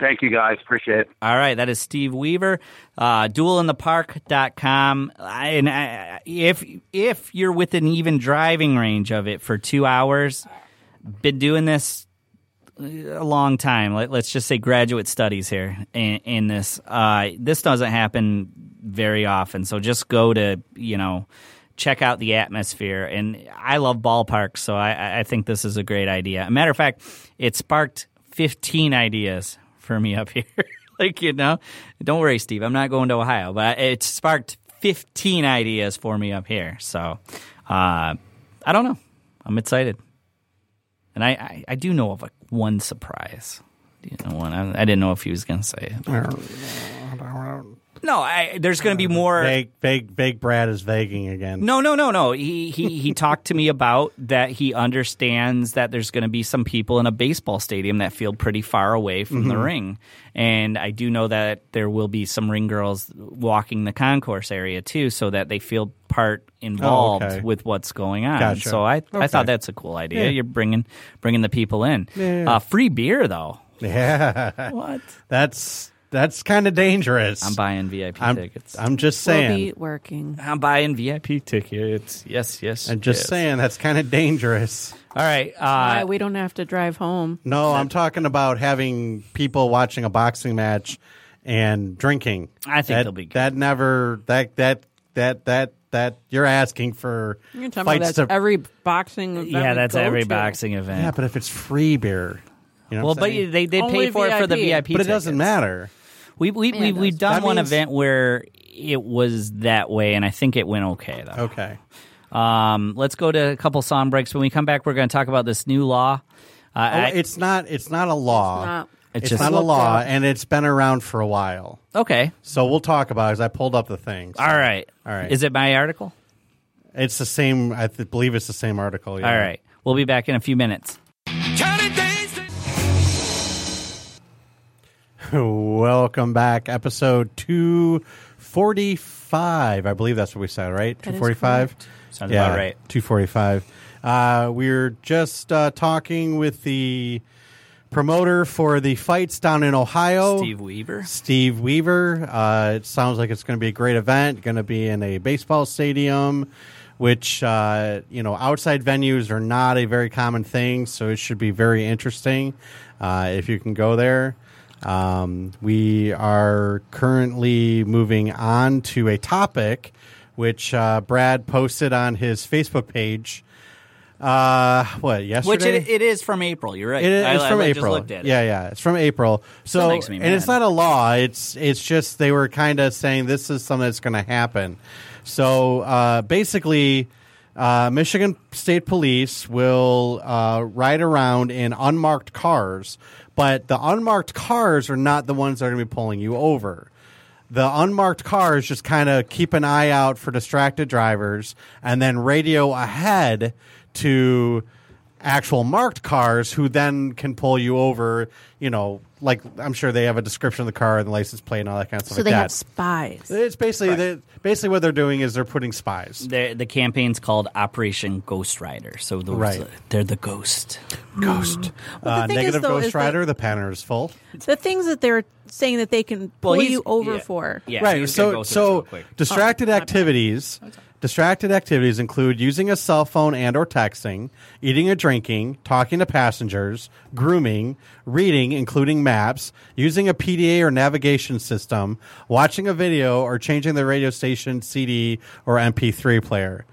Thank you, guys. Appreciate it. All right, that is Steve Weaver, uh, duelinthepark.com. And uh, if if you're within even driving range of it for two hours, been doing this a long time. Let, us just say graduate studies here in, in this. Uh, this doesn't happen very often, so just go to you know check out the atmosphere. And I love ballparks, so I, I think this is a great idea. Matter of fact, it sparked 15 ideas for me up here. like, you know, don't worry, Steve, I'm not going to Ohio, but it sparked 15 ideas for me up here. So, uh, I don't know. I'm excited. And I, I, I do know of like one surprise. You know, one I, I didn't know if he was going to say it. No, I, there's going to be more. Vague, vague, vague. Brad is vaguing again. No, no, no, no. He he he talked to me about that. He understands that there's going to be some people in a baseball stadium that feel pretty far away from Mm-hmm. the ring, and I do know that there will be some ring girls walking the concourse area too, so that they feel part involved Oh, okay. with what's going on. Gotcha. So I I thought that's a cool idea. Yeah. You're bringing bringing the people in. Yeah. Uh, free beer though. Yeah, What? that's that's kind of dangerous. I'm buying VIP I'm, tickets. I'm just saying. We'll saying. be working. I'm buying VIP tickets. Yes, yes. I'm just yes. saying that's kind of dangerous. All right. Why Uh, we don't have to drive home. No, I'm talking about having people watching a boxing match and drinking. I think that, they'll be good. That never that that that that that you're asking for You're talking about fights that's to every boxing event yeah, that's every to. boxing event. Yeah, but if it's free beer, you know well, but I'm they did Only pay for it for the VIP. VIP. but it doesn't matter. We we, Yeah, we it we've done That one means- event where it was that way, and I think it went okay though. Okay. Um, let's go to a couple song breaks. When we come back, we're going to talk about this new law. Uh, Oh, I- it's not. It's not a law. It's not. It's It's, just- not a law, up. and it's been around for a while. okay. So we'll talk about it. 'cause I pulled up the thing. So All right. All right. Is it my article? It's the same. I th- believe it's the same article. Yeah. All right. We'll be back in a few minutes. Welcome back, episode two forty five. I believe that's what we said, right? That Two is forty five. Sounds about right. Two forty five. Uh, we're just uh, talking with the promoter for the fights down in Ohio, Steve Weaver. Steve Weaver. Uh, it sounds like it's going to be a great event. Going to be in a baseball stadium, which uh, you know outside venues are not a very common thing, so it should be very interesting uh, if you can go there. Um, we are currently moving on to a topic which uh, Brad posted on his Facebook page. Uh, what yesterday? Which it, it is from April. You're right. It is I- from I just April. looked at it. Yeah, yeah, it's from April. So, makes me and it's not a law. It's it's just they were kind of saying this is something that's going to happen. So uh, basically, uh, Michigan State Police will uh, ride around in unmarked cars, but the unmarked cars are not the ones that are going to be pulling you over. The unmarked cars just kind of keep an eye out for distracted drivers and then radio ahead to actual marked cars who then can pull you over you know like i'm sure they have a description of the car and the license plate and all that kind of stuff So like they that have spies. it's basically they, basically what they're doing is they're putting spies The, the campaign's called Operation Ghost Rider. So those, Right. they're the ghost. ghost Well, the uh, thing is, negative though, ghost is that- rider the panner is full The things that they're saying that they can pull Well, you over yeah. for. Yeah, right was gonna so go through this so distracted Oh, my bad. Distracted activities include using a cell phone and or texting eating or drinking talking to passengers grooming reading including maps using a pda or navigation system watching a video or changing the radio station cd or mp3 player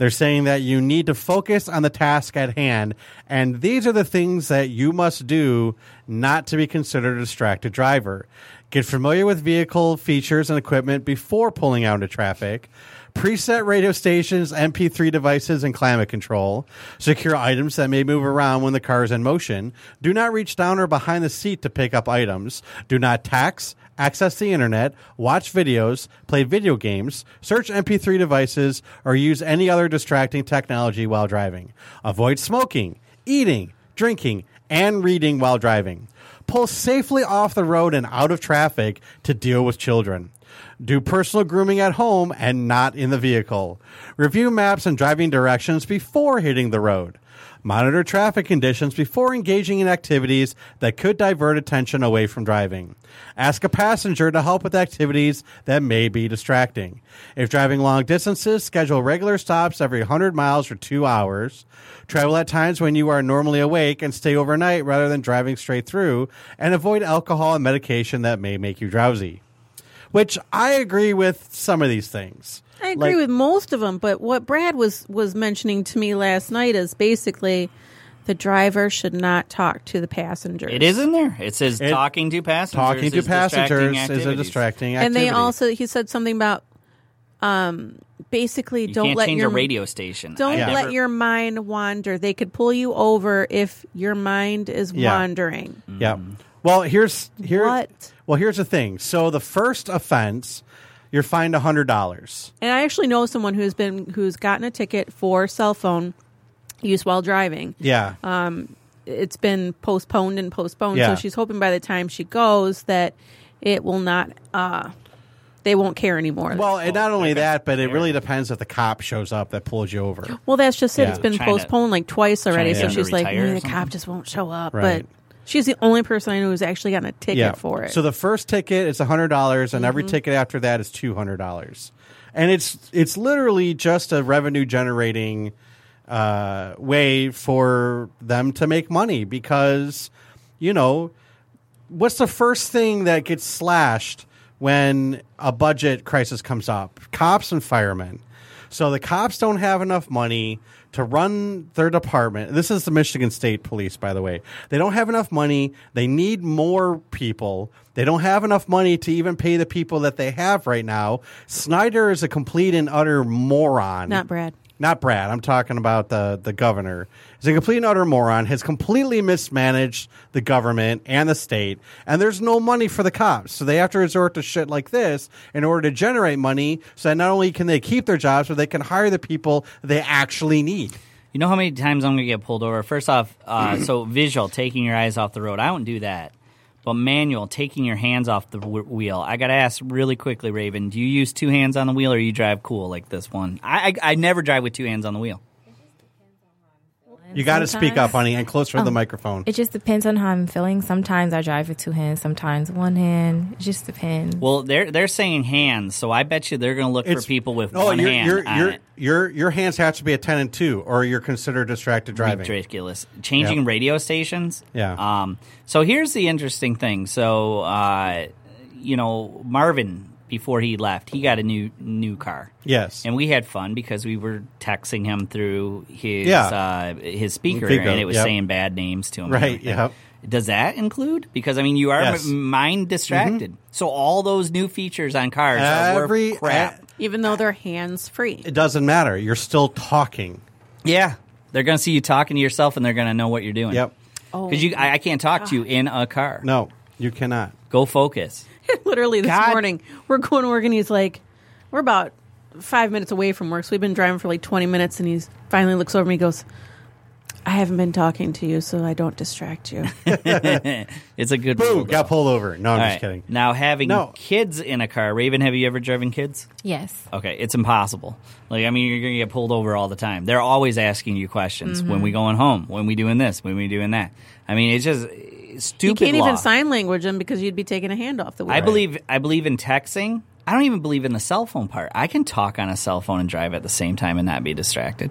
they're saying that you need to focus on the task at hand, and these are the things that you must do not to be considered a distracted driver. Get familiar with vehicle features and equipment before pulling out into traffic. Preset radio stations, MP3 devices, and climate control. Secure items that may move around when the car is in motion. Do not reach down or behind the seat to pick up items. Do not tax, access the internet, watch videos, play video games, search MP3 devices, or use any other distracting technology while driving. Avoid smoking, eating, drinking, and reading while driving. Pull safely off the road and out of traffic to deal with children. Do personal grooming at home and not in the vehicle. Review maps and driving directions before hitting the road. Monitor traffic conditions before engaging in activities that could divert attention away from driving. Ask a passenger to help with activities that may be distracting. If driving long distances, schedule regular stops every 100 miles for two hours. Travel at times when you are normally awake and stay overnight rather than driving straight through. And avoid alcohol and medication that may make you drowsy. Which I agree with some of these things. I agree Like- with most of them, but what Brad was was mentioning to me last night is basically the driver should not talk to the passengers. It is in there. It says It- talking to passengers. Talking to is distracting passengers is a activities. distracting and they also he said something about um basically You don't can't let change your a radio station. don't I let your mind wander. They could pull you over if your mind is Yeah. wandering. Yeah. Well, here's here. What? Well, here's the thing. So the first offense, you're fined a hundred dollars. And I actually know someone who's been who's gotten a ticket for cell phone use while driving. Yeah. Um, It's been postponed and postponed, Yeah. so she's hoping by the time she goes that it will not. uh They won't care anymore. well, and not only that, but it really depends if the cop shows up that pulls you over. Well, that's just it. Yeah. It's been Trying to- postponed like twice already. trying to So get she's like, "Mm, the cop just won't show up. Right. But she's the only person I know who's actually gotten a ticket yeah. for it. So the first ticket is a hundred dollars, and Mm-hmm. every ticket after that is two hundred dollars, and it's it's literally just a revenue generating uh, way for them to make money because you know what's the first thing that gets slashed when a budget crisis comes up? Cops and firemen. So the cops don't have enough money to run their department. This is the Michigan State Police, by the way. They don't have enough money. They need more people. They don't have enough money to even pay the people that they have right now. Snyder is a complete and utter moron. Not Brad. Not Brad. I'm talking about the the governor. He's a complete and utter moron. Has completely mismanaged the government and the state, and there's no money for the cops, so they have to resort to shit like this in order to generate money. So that not only can they keep their jobs, but they can hire the people they actually need. You know how many times I'm going to get pulled over? First off, uh, so visual, taking your eyes off the road. I don't do that. But manual, taking your hands off the w- wheel. I got to ask really quickly, Raven, do you use two hands on the wheel or you drive cool like this one? I, I, I never drive with two hands on the wheel. You got to speak up, honey, and closer to the microphone. It just depends on how I'm feeling. Sometimes I drive with two hands, sometimes one hand. It just depends. Well, they're they're saying hands, so I bet you they're going to look for people with oh, one your hand your on your, it. your your hands have to be a ten and two, or you're considered distracted driving. Ridiculous. Changing Yep. radio stations. Yeah. Um. So here's the interesting thing. So, uh, you know, Marvin before he left, he got a new new car. Yes. And we had fun because we were texting him through his Yeah. uh, his speaker, Vigo, and it was yep. saying bad names to him. Right, everything. yep. Does that include? Because I mean, you are Yes. Mm-hmm. mind distracted. So all those new features on cars are Every worth crap. even though they're hands free. it doesn't matter. You're still talking. yeah, they're going to see you talking to yourself, and they're going to know what you're doing. Yep. Oh, Because you, I, I can't talk to you in a car. No, you cannot. Go focus. literally this God. morning we're going to work and he's like, we're about five minutes away from work, so we've been driving for like twenty minutes, and he finally looks over and he goes, "I haven't been talking to you, so I don't distract you." It's a good Boom, rule, got pulled over. No, I'm All just right. kidding. Now having No. kids in a car, Raven, have you ever driven kids? yes. Okay, it's impossible. Like I mean, you're gonna get pulled over all the time. They're always asking you questions. Mm-hmm. When we going home? When we doing this? When we doing that? I mean, it's just it's stupid. you can't law. even sign language them because you'd be taking a hand off the wheel. I believe I believe in texting. I don't even believe in the cell phone part. I can talk on a cell phone and drive at the same time and not be distracted.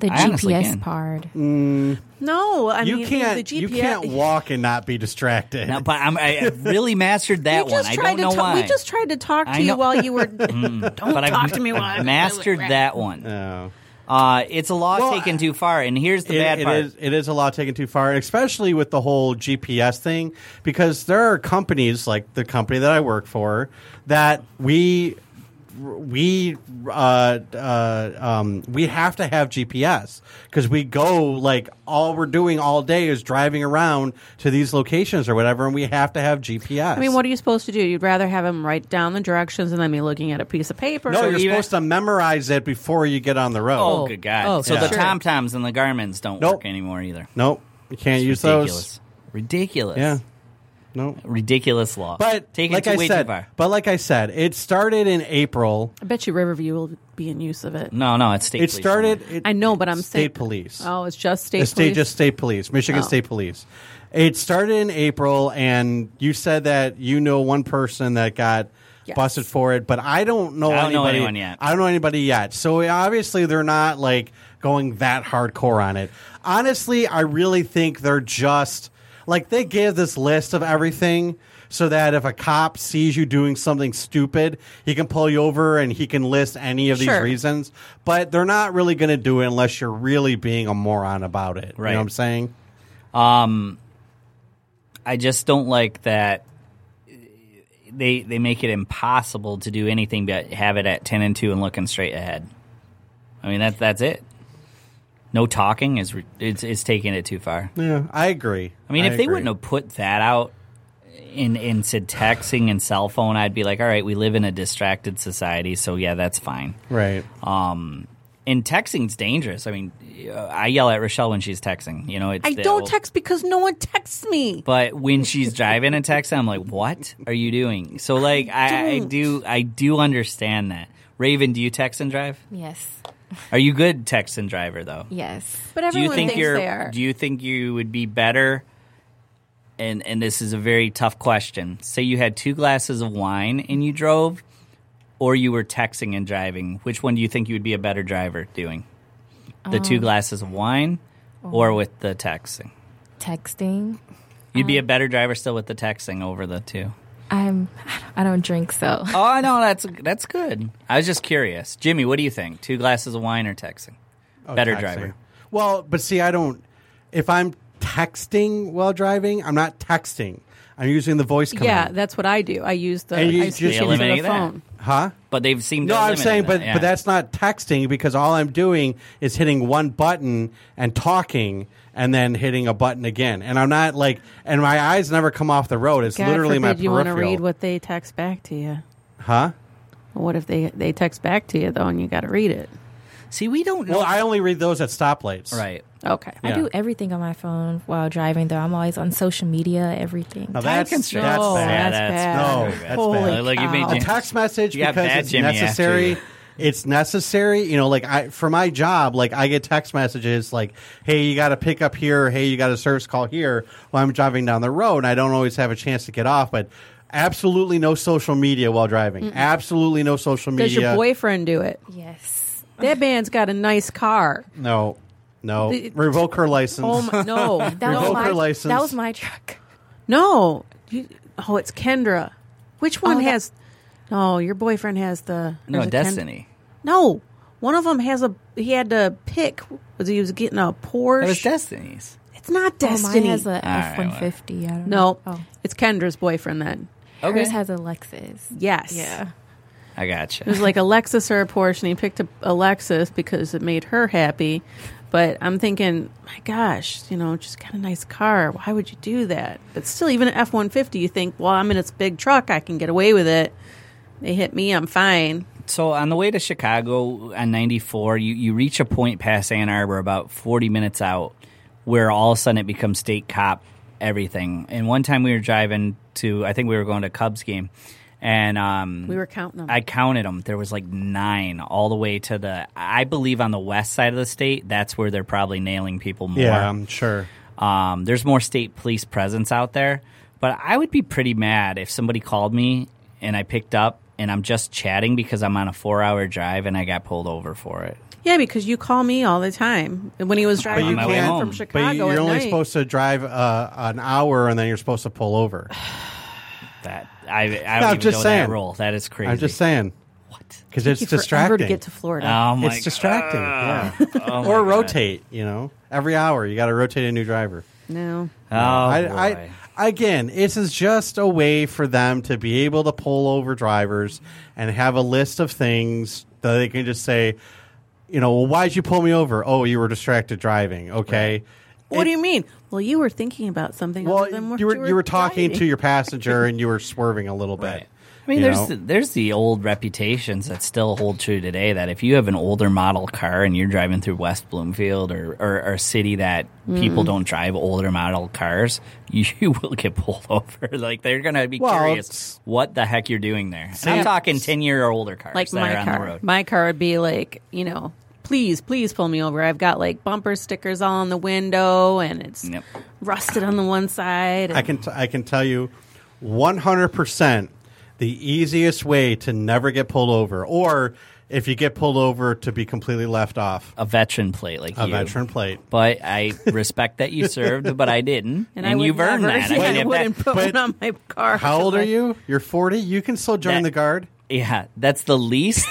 The I GPS can. part. Mm. no. I You mean, can't. The GPS. You can't walk and not be distracted. Now, but I'm, I really mastered that We one. just I tried don't know to ta- why. We just tried to talk to you while you were. Mm. Don't but talk I've to me while I'm mastered that one. No. Uh, it's a law Well, taken too far, and here's the It- bad it part. is- it is a law taken too far, especially with the whole GPS thing, because there are companies like the company that I work for that we we uh, uh, um, we have to have GPS because we go like all we're doing all day is driving around to these locations or whatever, and we have to have GPS. I mean, what are you supposed to do? You'd rather have him write down the directions and then be looking at a piece of paper. No, So you're even- supposed to memorize it before you get on the road. oh, Oh. good God! Oh, so yeah. the sure. Tom Toms and the Garmins don't Nope. work anymore either. Nope, you can't It's use ridiculous. those. Ridiculous. Yeah. No. Ridiculous law. But taking like it I way said, too far. but like I said, it started in April. I bet you Riverview will be in use of it. No, no, it's state. It police started. it- I know, but I'm state saying- police. Oh, it's just state The state, police. just state police, Michigan Oh. State Police. It started in April, and you said that you know one person that got Yes. busted for it, but I don't know I don't know anybody. anyone yet. I don't know anybody yet. So obviously, they're not like going that hardcore on it. Honestly, I really think they're just like they give this list of everything. So that if a cop sees you doing something stupid, he can pull you over and he can list any of these Sure. reasons. But they're not really going to do it unless you're really being a moron about it. You Right. know what I'm saying? Um, I just don't like that they they make it impossible to do anything but have it at ten and two and looking straight ahead. I mean that's that's it. No talking is it's, it's taking it too far. Yeah, I agree. I mean, if they wouldn't have put that out in in said texting and cell phone, I'd be like, all right, we live in a distracted society, so yeah, that's fine. right, Um, and texting's dangerous. I mean, I yell at Rochelle when she's texting. You know, it's I don't old- text because no one texts me. But when she's driving and texting, I'm like, "What are you doing?" So like, I, I don't. do, I do understand that. Raven, do you text and drive? Yes. Are you good Texan driver though? Yes. But Do you everyone think thinks you're? they are. Do you think you would be better? And and this is a very tough question. Say you had two glasses of wine and you drove, or you were texting and driving. Which one do you think you would be a better driver doing? The Um, two glasses of wine, or with the texting? Texting. You'd be a better driver still with the texting over the two. I'm. I don't drink, so Oh, I know that's that's good. I was just curious, Jimmy. What do you think? Two glasses of wine or texting? Oh, Better Texting. driver. Well, but see, I don't. If I'm texting while driving, I'm not texting. I'm using the voice command. Yeah, that's what I do. I use the And you I just- switch They into the eliminate that. phone. huh? But they've seemed No, to I'm saying, that, but yeah. but that's not texting because all I'm doing is hitting one button and talking, and then hitting a button again. And I'm not like, and my eyes never come off the road. It's God literally my forbid you want to read what they text back to you. huh? What if they they text back to you though, and you got to read it? See, we don't know. Well, I only read those at stoplights. right. Okay. I do everything on my phone while driving. Though I'm always on social media, everything. Now that's constraints. that's bad. Yeah, that's, that's bad. No, that's Holy bad. Like, you made a text message You because it's Jimmy after necessary. You. It's necessary, you know. Like I, for my job, like I get text messages like, "Hey, you got to pick up here. Hey, you got a service call here." While I'm driving down the road, and I don't always have a chance to get off. But absolutely no social media while driving. Absolutely no social media. Does your boyfriend do it? Yes. That man's got a nice car. no, no. The- Revoke her license. Oh my, no, That was my. her license. That was my truck. no. You, oh, it's Kendra. Which one Oh, that- has? No, your boyfriend has the. No, there's a Ken- Destiny. no, one of them has a. He had to pick. Was he was getting a Porsche? That was Destiny's. it's not Oh, Destiny. mine has a right, F one fifty. I don't no, know. Oh. it's Kendra's boyfriend. Then Okay, Hers has a Lexus. yes, Yeah. I gotcha. It was like a Lexus or a Porsche, and he picked a, a Lexus because it made her happy. But I'm thinking, my gosh, you know, just got a nice car. Why would you do that? But still, even an F 150, you think, well, I'm in its big truck. I can get away with it. They hit me, I'm fine. So on the way to Chicago on 94, you, you reach a point past Ann Arbor about 40 minutes out where all of a sudden it becomes state cop everything. And one time we were driving to, I think we were going to Cubs game, and um, We were counting them. I counted them. There was like nine all the way to the, I believe on the west side of the state, that's where they're probably nailing people more. yeah, I'm sure. Um, there's more state police presence out there, but I would be pretty mad if somebody called me and I picked up and I'm just chatting because I'm on a four hour drive and I got pulled over for it. yeah, because you call me all the time. When he was driving you back can't- from but Chicago But you- you're at only night. supposed to drive uh, an hour, and then you're supposed to pull over. That I, I don't I'm even just know saying. that rule. That is crazy. I'm just saying What? because it's you distracting. to get to Florida. Oh my it's distracting. Yeah. Oh my or God. rotate. You know, every hour you got to rotate a new driver. no. Oh I, boy. I, again, this is just a way for them to be able to pull over drivers and have a list of things that they can just say, you know, well, why'd you pull me over? Oh, you were distracted driving. Okay. What It- do you mean? Well, you were thinking about something. Well, than what you were you were talking to your passenger and you were swerving a little bit. Right. I mean, there's the, there's the old reputations that still hold true today. That if you have an older model car and you're driving through West Bloomfield or, or, or a city that people Mm. don't drive older model cars, you, will get pulled over. like they're gonna be Well, curious what the heck you're doing there. And I'm talking ten year or older cars like that my are on the car. road. My car would be like, you know, please, please pull me over. I've got like bumper stickers all on the window, and it's Yep. rusted on the one side. I can t- I can tell you, one hundred percent, the easiest way to never get pulled over, or if you get pulled over, to be completely left off a veteran plate like a you. veteran plate. But I respect that you served, but I didn't, and, I you've earned never- that. Yeah, I I, if wouldn't that, put but one on my car. How old are you? You're forty. You can still join That- the guard. yeah, that's the least.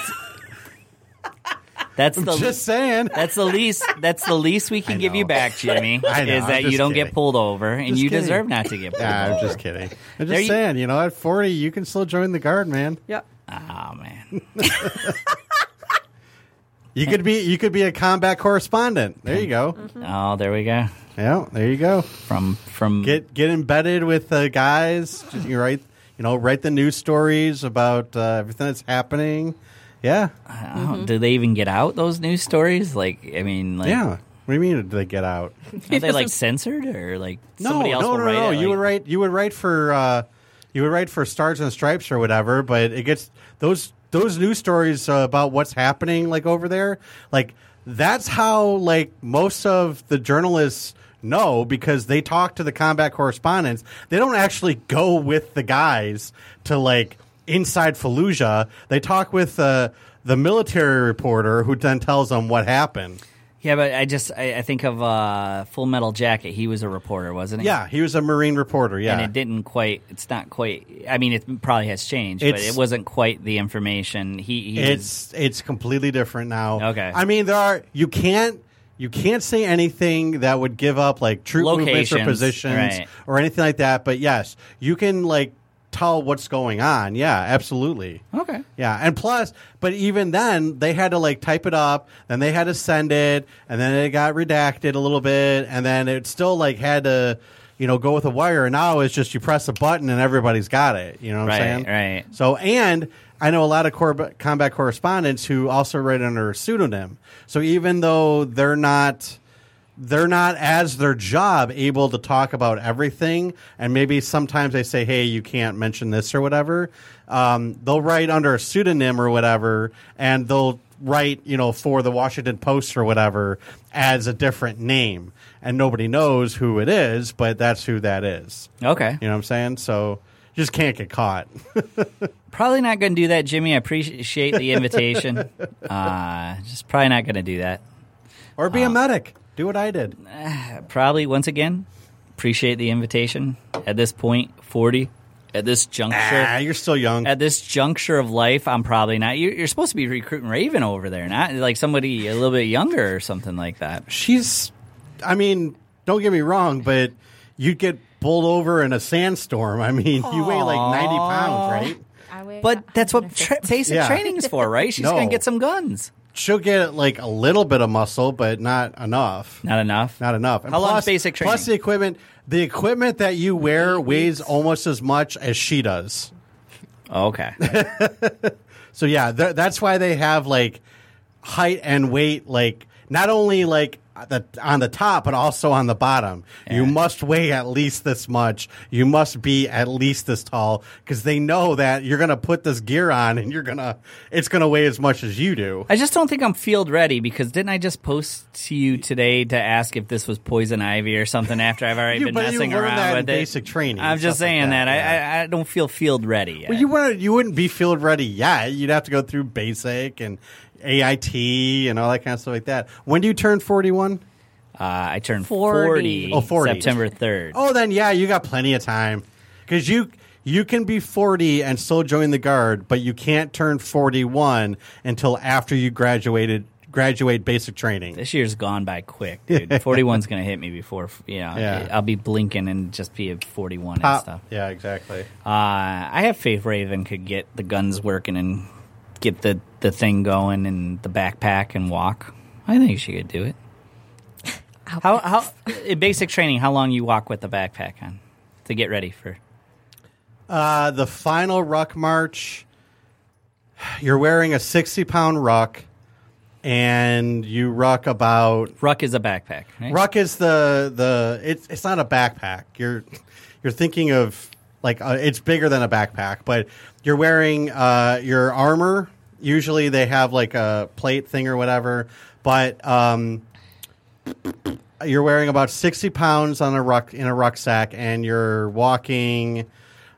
That's the Just saying. That's the least. That's the least we can give you back, Jimmy. I know, is that you don't kidding. get pulled over, and Just you kidding. deserve not to get pulled Nah, over. I'm just kidding. I'm just you- saying. You know, at forty, you can still join the guard, man. Yep. Oh man, You could be. You could be a combat correspondent. There you go. oh there we go. Yeah, there you go. From from Get get embedded with the guys. You write. You know, write the news stories about uh, everything that's happening. Yeah, oh, do they even get out those news stories? Like I mean, like yeah. What do you mean? Did they get out? are they like censored or like No, somebody else no, no, no. it? you like- would write. You would write for. Uh, you would write for Stars and Stripes or whatever. But it gets those those news stories uh, about what's happening like over there. Like that's how like most of the journalists know because they talk to the combat correspondents. They don't actually go with the guys to like inside Fallujah. They talk with uh, the military reporter who then tells them what happened. Yeah, but I just I, I think of uh, Full Metal Jacket. He was a reporter, wasn't he? Yeah, he was a Marine reporter. Yeah, And it didn't quite. It's not quite. I mean, it probably has changed, but It's- it wasn't quite the information. He, he was- It's it's completely different now. Okay. I mean, there are you can't you can't say anything that would give up like troop movements or Locations, positions right. or anything like that. But yes, you can like tell what's going on. Yeah, absolutely. okay. Yeah, and plus, but even then, they had to like type it up, then they had to send it, and then it got redacted a little bit, and then it still like had to, you know, go with a wire. And now it's just you press a button and everybody's got it. You know what Right, I'm saying? right. So, and I know a lot of cor- combat correspondents who also write under a pseudonym. So even though they're not they're not as their job able to talk about everything and maybe sometimes they say hey you can't mention this or whatever um, they'll write under a pseudonym or whatever and they'll write you know for the washington post or whatever as a different name and nobody knows who it is but that's who that is Okay. you know what i'm saying so just can't get caught Probably not going to do that, Jimmy. I appreciate the invitation. uh, just probably not going to do that. or be a medic do what i did Probably once again, appreciate the invitation. At this point, forty. At this juncture, ah, you're still young at this juncture of life, I'm probably not. You're, you're supposed to be recruiting Raven over there, not like somebody a little bit younger or something like that. she's i mean don't get me wrong but you'd get pulled over in a sandstorm i mean you weigh like 90 pounds right I weigh But that's what 150. tra- basic Yeah. training is for, right? She's No. going to get some guns. She'll get like a little bit of muscle but not enough Not enough. not enough And How plus- basic training? plus the equipment the equipment that you wear weighs almost as much as she does oh, Okay. so yeah th- that's why they have like height and weight like not only like the, on the top but also on the bottom you must weigh at least this much you must be at least this tall because they know that you're gonna put this gear on and you're gonna it's gonna weigh as much as you do I just don't think I'm field ready because didn't I just post to you today to ask if this was poison ivy or something after I've already You- been messing around with it? basic training I'm just stuff like saying that, that, yeah. I, I I don't feel field ready yet. Well, you wouldn't you wouldn't be field ready yet. You'd have to go through basic and AIT and all that kind of stuff like that. When do you turn forty one? uh, I turned 40. 40, Oh, 40. September 3rd. Oh, then yeah, you got plenty of time because you you can be forty and still join the guard, but you can't turn forty one until after you graduated graduate basic training. This year's gone by quick, dude. 41's going to hit me before, you know, Yeah. I'll be blinking and just be at 41 and Pop- stuff. Yeah, exactly. Uh, I have faith Raven could get the guns working and get the, the thing going and the backpack and walk. I think she could do it. How how in basic training? How long you walk with the backpack on to get ready for? Uh, the final ruck march, you're wearing a 60 pound ruck, and you ruck about. Ruck is a backpack. Right? Ruck is the the it's it's not a backpack. You're you're thinking of like uh, it's bigger than a backpack, but you're wearing uh, your armor. Usually they have like a plate thing or whatever, but um, you're wearing about 60 pounds on a ruck in a rucksack, and you're walking.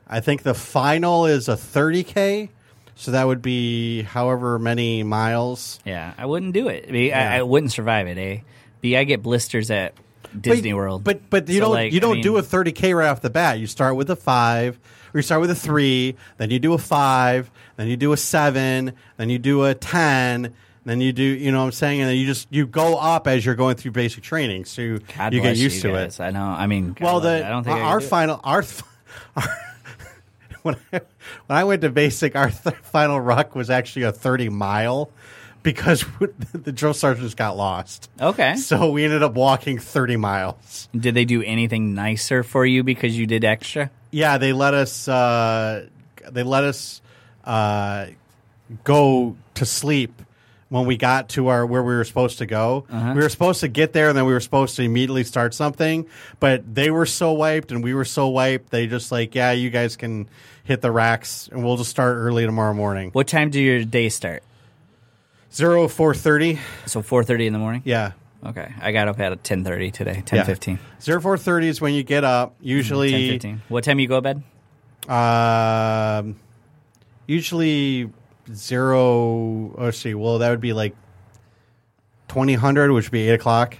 I think the final is a 30k, so that would be however many miles. Yeah, I wouldn't do it. I, mean. I, I wouldn't survive it. A. B. I get blisters at Disney but, World. But but you So, don't like, you I don't mean- do a 30k right off the bat. You start with a five, or you start with a three, then you do a five, then you do a seven, then you do a ten. Then you do, you know what I'm saying, and then you just you go up as you're going through basic training, so you, God you get used you to guys. it. I know. I mean, God Well, the I don't think our could do it. final our, our when I, when I went to basic, our th- final ruck was actually a 30 mile because the drill sergeants got lost. Okay. So we ended up walking 30 miles. Did they do anything nicer for you because you did extra? Yeah, they let us. Uh, they let us uh, go to sleep when we got to our where we were supposed to go. Uh-huh. We were supposed to get there, and then we were supposed to immediately start something. But they were so wiped, and we were so wiped. They just like, yeah, you guys can hit the racks, and we'll just start early tomorrow morning. What time do your day start? Zero four thirty. So four thirty in the morning. Yeah. Okay, I got up at ten thirty today. Ten Yeah. fifteen. Zero four thirty is when you get up. Ten Usually, fifteen. What time you go to bed? Um, usually zero. Let's see. Well, that would be like twenty hundred, which would be eight o'clock.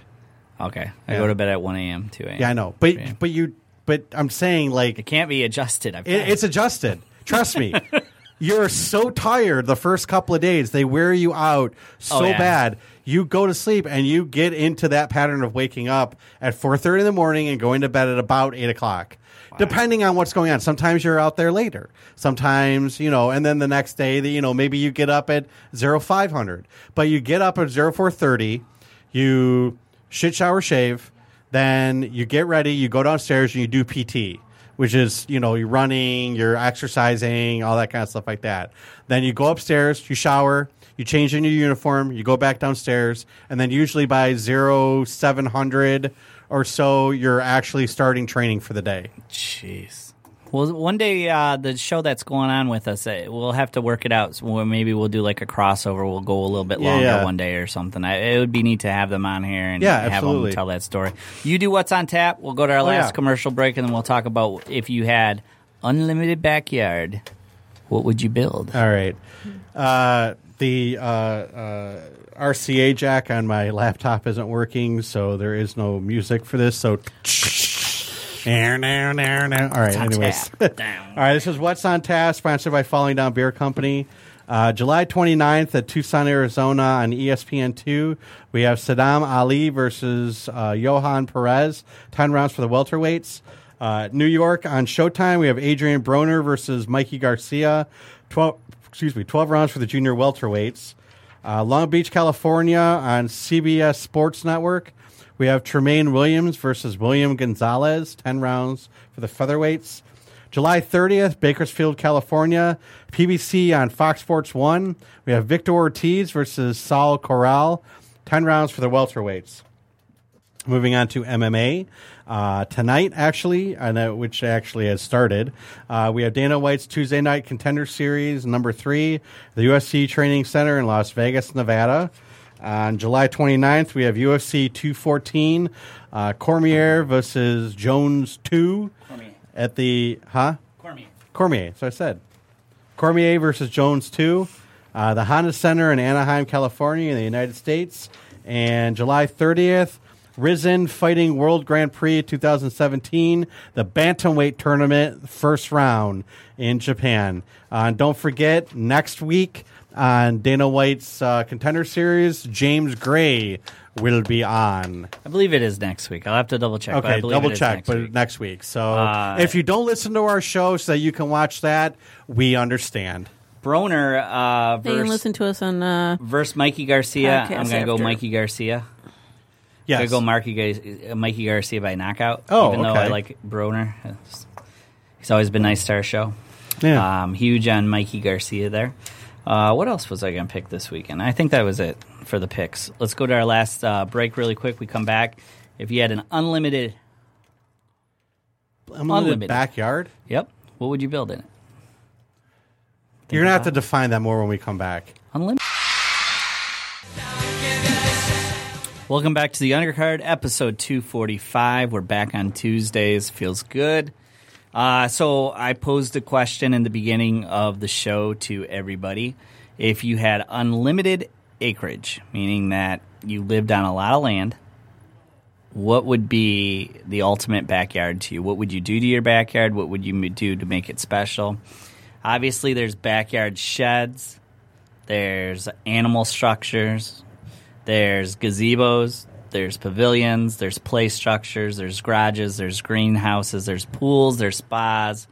Okay, I Yeah. go to bed at one a.m. two a.m. Yeah, I know. But Yeah. but you but I'm saying like It can't be adjusted. I've it, it's adjusted. Trust me. You're so tired the first couple of days. They wear you out oh, so Oh, yeah. bad. You go to sleep and you get into that pattern of waking up at four thirty in the morning and going to bed at about eight o'clock. Depending on what's going on. Sometimes you're out there later. Sometimes, you know, and then the next day, you know, maybe you get up at zero five hundred. But you get up at zero four thirty, you shit shower shave, then you get ready, you go downstairs and you do PT which is you know you're running, you're exercising, all that kind of stuff like that. Then you go upstairs, you shower, you change in your uniform, you go back downstairs, and then usually by zero seven hundred or so, you're actually starting training for the day. Jeez. Well, one day uh, the show that's going on with us, uh, we'll have to work it out. So we'll- maybe we'll do like a crossover. We'll go a little bit Yeah, longer yeah. one day or something. I, it would be neat to have them on here and Yeah, have absolutely. them tell that story. You do what's on tap. We'll go to our last Oh, yeah. commercial break and then we'll talk about if you had unlimited backyard, what would you build? All right. Uh, the uh, uh, RCA jack on my laptop isn't working, so there is no music for this. So. All right. Anyways, all right. This is what's on task, sponsored by Falling Down Beer Company. Uh, July 29th at Tucson, Arizona on E ESPN2. We have Sadam Ali versus uh, Johan Perez, 10 rounds for the welterweights. Uh, New York on Showtime, we have Adrian Broner versus Mikey Garcia, 12, excuse me, 12 rounds for the junior welterweights. Uh, Long Beach, California on CBS Sports Network. We have Tramaine Williams versus William Gonzalez, 10 rounds for the featherweights. July 30th, Bakersfield, California, PBC on Fox Sports 1. We have Victor Ortiz versus Saul Corral, 10 rounds for the welterweights. Moving on to MMA. Uh, tonight, actually, know, which actually has started, uh, we have Dana White's Tuesday Night Contender Series number three, the UFC Training Center in Las Vegas, Nevada. On July 29th, we have UFC 214, uh, Cormier versus Jones 2 Cormier. at the, huh? Cormier. Cormier, so I said. Cormier versus Jones 2. Uh, the Honda Center in Anaheim, California, in the United States. And July 30th, Rizin Fighting World Grand Prix 2017, the Bantamweight Tournament, first round in Japan. Uh, and don't forget, next week on Dana White's uh, Contender Series, James Gray will be on. I believe it is next week. I'll have to double check. but I Okay, believe double it is check, next but week. next week. So Uh, if you don't listen to our show so that you can watch that, we understand. Broner uh, They can versus, listen to us on. Uh, versus Mikey Garcia. I'm going to go. Mikey Garcia. Yes. I go Marky Gar- Mikey Garcia by knockout. Oh, even though I like Broner. It's- He's always been nice to our show. Yeah. Um, huge on Mikey Garcia there. Uh, what else was I going to pick this weekend? I think that was it for the picks. Let's go to our last uh, break really quick. We come back. If you had an unlimited, Unlimited unlimited. backyard. yep, what would you build in it? You're gonna have to define that more when we come back. Unlimited. Welcome back to the Undercard, episode 245. We're back on Tuesdays. Feels good. Uh, so I posed a question in the beginning of the show to everybody. If you had unlimited acreage, meaning that you lived on a lot of land, what would be the ultimate backyard to you? What would you do to your backyard? What would you do to make it special? Obviously, there's backyard sheds, there's animal structures, there's gazebos, there's pavilions, there's play structures, there's garages, there's greenhouses, there's pools, there's spas.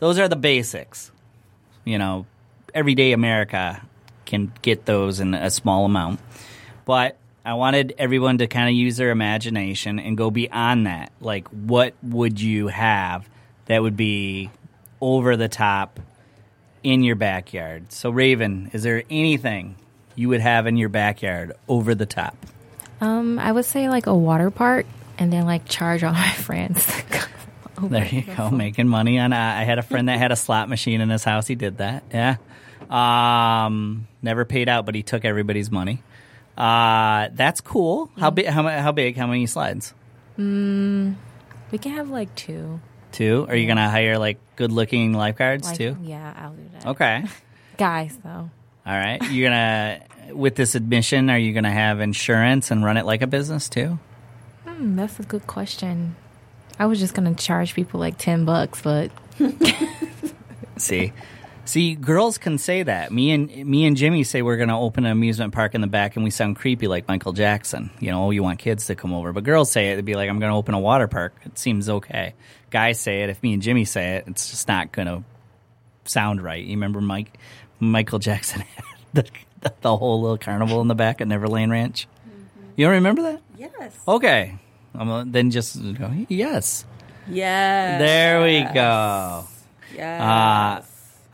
Those are the basics. You know, everyday America can get those in a small amount. But I wanted everyone to kind of use their imagination and go beyond that. Like, what would you have that would be over the top in your backyard? So, Raven, is there anything you would have in your backyard over the top? Um, I would say like a water park, and then like charge all my friends. There you go, making money on. Uh, I had a friend that had a slot machine in his house. He did that. Yeah, um, never paid out, but he took everybody's money. Uh, that's cool. How big? How, how big? How many slides? we can have like two. Two. Are you gonna hire like good-looking lifeguards Like, too? Yeah, I'll do that. Okay. Guys, though. All right. You're gonna with this admission. Are you gonna have insurance and run it like a business too? Hmm, that's a good question. I was just gonna charge people like ten bucks, but See, see, girls can say that. Me and me and Jimmy say we're going to open an amusement park in the back, and we sound creepy like Michael Jackson. You know, oh, you want kids to come over, but girls say it. It'd be like, I'm going to open a water park. It seems okay. Guys say it. If me and Jimmy say it, it's just not going to sound right. You remember Mike, Michael Jackson had the, the, the whole little carnival in the back at Neverland Ranch. You don't remember that? Yes. Okay, um, uh, then just go yes. Yes. There we go. Yes. Uh,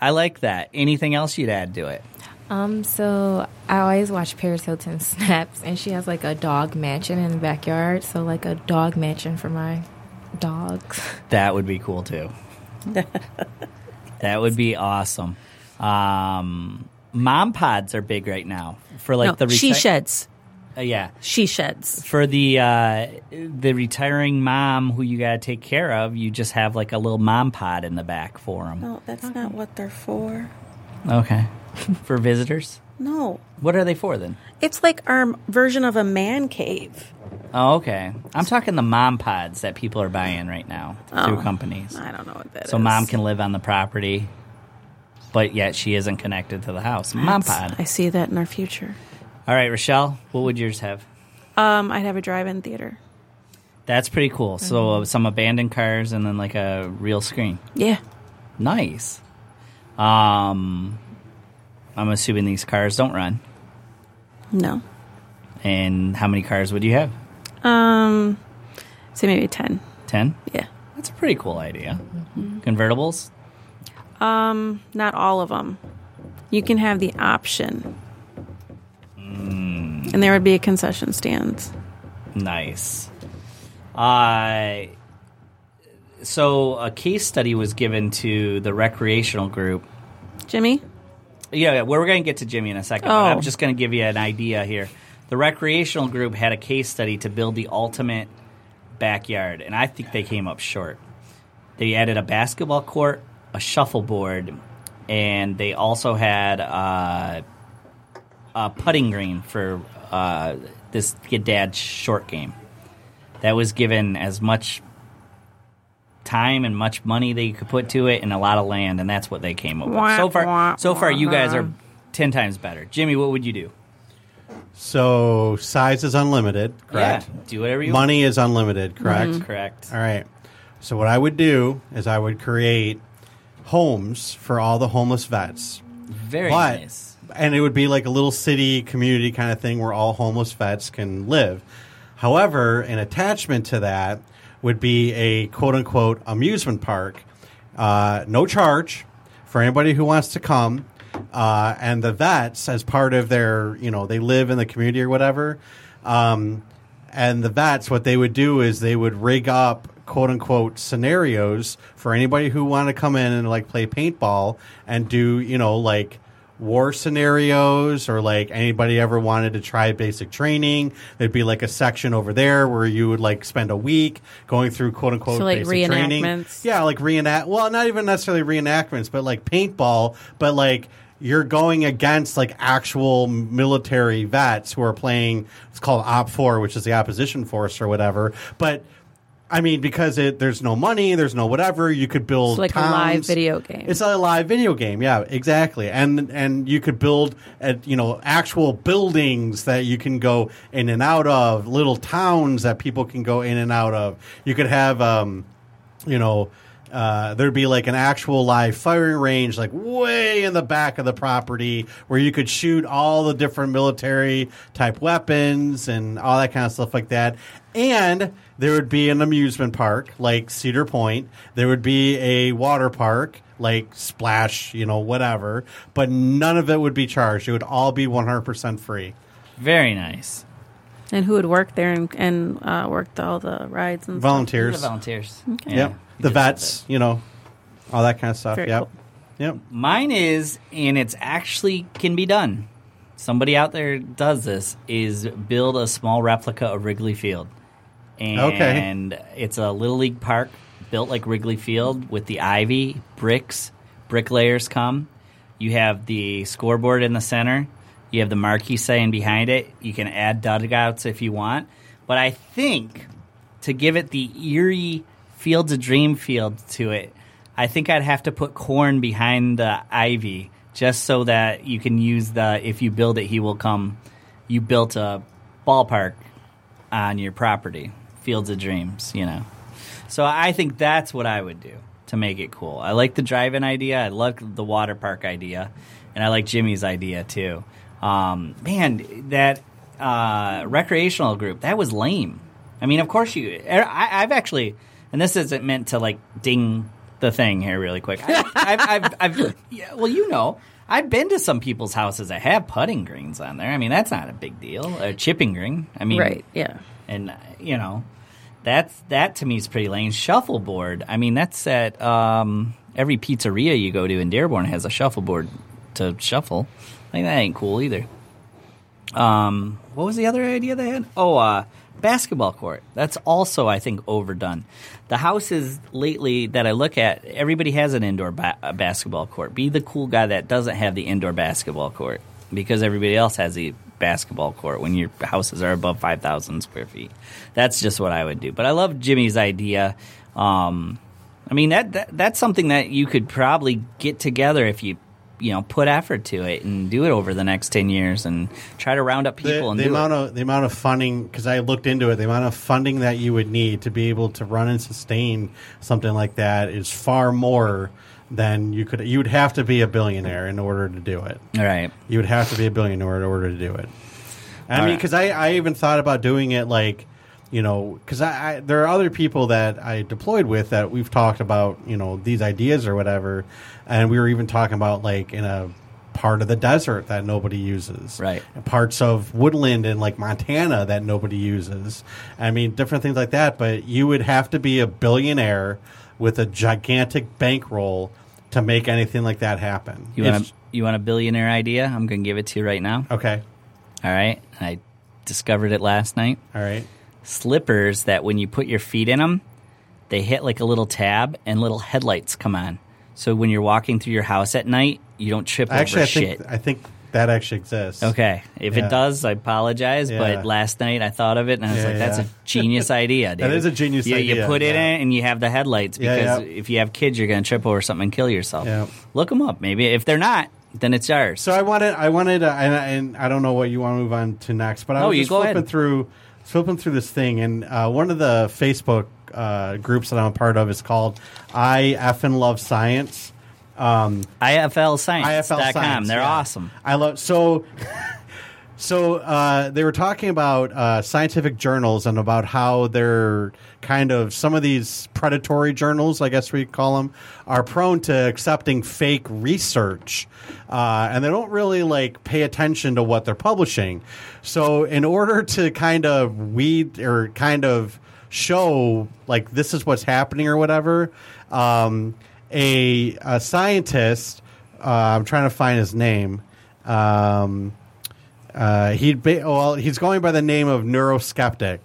I like that. Anything else you'd add to it? um, so I always watch Paris Hilton snaps, and she has like a dog mansion in the backyard. So like a dog mansion for my dogs. That would be cool too. that would be awesome. Um, mom pods are big right now for like no, the she sheds. Uh, yeah, She sheds. for the uh, the retiring mom who you got to take care of. You just have like a little mom pod in the back for them. No, that's not what they're for. Okay, for visitors. No. What are they for then? It's like our version of a man cave. Oh, okay. I'm talking the mom pods that people are buying right now through companies. I don't know what that is. So mom can live on the property, but yet she isn't connected to the house. Mom pod. I see that in our future. All right, Rochelle, what would yours have? Um, I'd have a drive-in theater. That's pretty cool. So uh, some abandoned cars and then like a real screen. Yeah. Nice. Um, I'm assuming these cars don't run. No. And how many cars would you have? Um, say maybe ten. Ten. Yeah. That's a pretty cool idea. Convertibles. Um, not all of them. You can have the option, Hmm. and there would be a concession stand. Nice. Uh, so a case study was given to the recreational group. Jimmy. Yeah, yeah, we're going to get to Jimmy in a second. But Oh. I'm just going to give you an idea here. The recreational group had a case study to build the ultimate backyard, and I think they came up short. They added a basketball court, a shuffleboard, and they also had uh, a putting green for uh, this Get Dad short game. That was given as much time and much money that you could put to it and a lot of land, and that's what they came up with. So far, so far, you guys are ten times better. Jimmy, what would you do? So size is unlimited, correct? Yeah, do whatever you Money is unlimited, correct? want. Correct. All right. So what I would do is I would create homes for all the homeless vets. Very but nice. and it would be like a little city community kind of thing where all homeless vets can live. However, an attachment to that would be a quote unquote amusement park uh, no charge for anybody who wants to come. Uh, and the vets, as part of their, you know, they live in the community or whatever. Um, and the vets, what they would do is they would rig up quote unquote scenarios for anybody who want to come in and like play paintball and do, you know, like war scenarios or like anybody ever wanted to try basic training. There'd be like a section over there where you would like spend a week going through quote unquote So, like, basic training. Yeah, like reenact. Well, not even necessarily reenactments, but like paintball. But like you're going against like actual military vets who are playing. It's called OPFOR, which is the opposition force or whatever. But I mean, because it there's no money, there's no whatever. You could build It's like a live video game. It's a live video game, yeah, exactly. And and you could build, at, you know, actual buildings that you can go in and out of, little towns that people can go in and out of. You could have, um, you know. Uh, there'd be like an actual live firing range, like way in the back of the property, where you could shoot all the different military type weapons and all that kind of stuff like that. And there would be an amusement park like Cedar Point. There would be a water park like Splash, you know, whatever. But none of it would be charged. It would all be 100% free. Very nice. and who would work there and, and uh, worked all the rides and stuff? The Volunteers. volunteers. Okay. Yeah, Yep. You The vets, you know, all that kind of stuff. Very yep. cool. Yep. Mine is, and it's actually can be done. Somebody out there does this is build a small replica of Wrigley Field, and it's a little league park built like Wrigley Field with the ivy bricks. Bricklayers come. You have the scoreboard in the center. You have the marquee saying behind it. You can add dugouts if you want, but I think to give it the eerie Fields of Dream field to it, I think I'd have to put corn behind the ivy just so that you can use the if you build it, he will come. You built a ballpark on your property, Fields of Dreams, you know. So I think that's what I would do to make it cool. I like the drive-in idea. I love the water park idea, and I like Jimmy's idea too. Um, man, that uh, recreational group that was lame. I mean, of course you. I, I've actually, and this isn't meant to like ding the thing here really quick. I, I've, I've, I've, yeah, well, you know, I've been to some people's houses that have putting greens on there. I mean, that's not a big deal. A chipping green. I mean, Right, yeah. and uh, you know that's that to me is pretty lame shuffleboard i mean that's at um, every pizzeria you go to in dearborn has a shuffleboard to shuffle i think that ain't cool either um, what was the other idea they had oh uh, basketball court that's also i think overdone the houses lately that i look at everybody has an indoor ba- basketball court be the cool guy that doesn't have the indoor basketball court because everybody else has the basketball court when your houses are above 5,000 square feet. That's just what I would do. But I love Jimmy's idea. Um, I mean, that, that that's something that you could probably get together if you you know put effort to it and do it over the next 10 years and try to round up The, people and the amount it. of the amount of funding because I looked into it, the amount of funding that you would need to be able to run and sustain something like that is far more than you could. You would have to be a billionaire in order to do it. Right. You would have to be a billionaire in order to do it. I All mean, right. because I, I even thought about doing it like, you know, because I, I there are other people that I deployed with that we've talked about, you know, these ideas or whatever, and we were even talking about like in a part of the desert that nobody uses, Right. Parts of woodland in like Montana that nobody uses. I mean, different things like that. But you would have to be a billionaire with a gigantic bankroll to make anything like that happen. You want a you want a billionaire idea? I'm going to give it to you right now. okay? All right. I discovered it last night. All right. Slippers that when you put your feet in them, they hit like a little tab and little headlights come on. So when you're walking through your house at night, you don't trip Actually, over I shit. think I think that actually exists. Okay. If Yeah. it does, I apologize. Yeah. But last night I thought of it and I was Yeah, like, that's a genius idea, dude. That is a genius you, You idea, put it in and you have the headlights because if you have kids, you're going to trip over something and kill yourself. Yeah. Look them up. Maybe if they're not, then it's ours. So I wanted, I wanted, uh, and, and I don't know what you want to move on to next, but I No, was you just flipping ahead. through, flipping through this thing, and uh, one of the Facebook uh, groups that I'm a part of is called I effing love science. Um, IFLscience.com. IFL Science. They're yeah. awesome. I love so. So uh, they were talking about uh, scientific journals and about how they're kind of some of these predatory journals, I guess we call them, are prone to accepting fake research, uh, and they don't really like pay attention to what they're publishing. So in order to kind of weed or kind of show like this is what's happening or whatever, um, a, a scientist, uh, I'm trying to find his name. Um, uh, he'd be, well, he's going by the name of Neuroskeptic,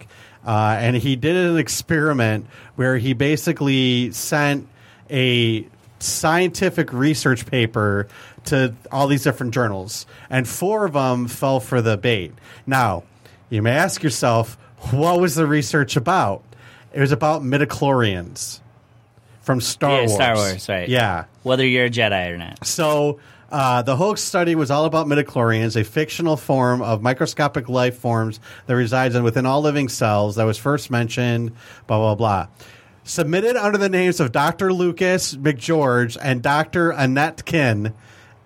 uh, and he did an experiment where he basically sent a scientific research paper to all these different journals, and four of them fell for the bait. Now, you may ask yourself, what was the research about? It was about midichlorians from Star Yeah, Wars. Star Wars, right. Yeah. Whether you're a Jedi or not. So uh, the hoax study was all about midichlorians, a fictional form of microscopic life forms that resides in within all living cells that was first mentioned, blah, blah, blah. Submitted under the names of Dr. Lucas McGeorge and Dr. Annetkin.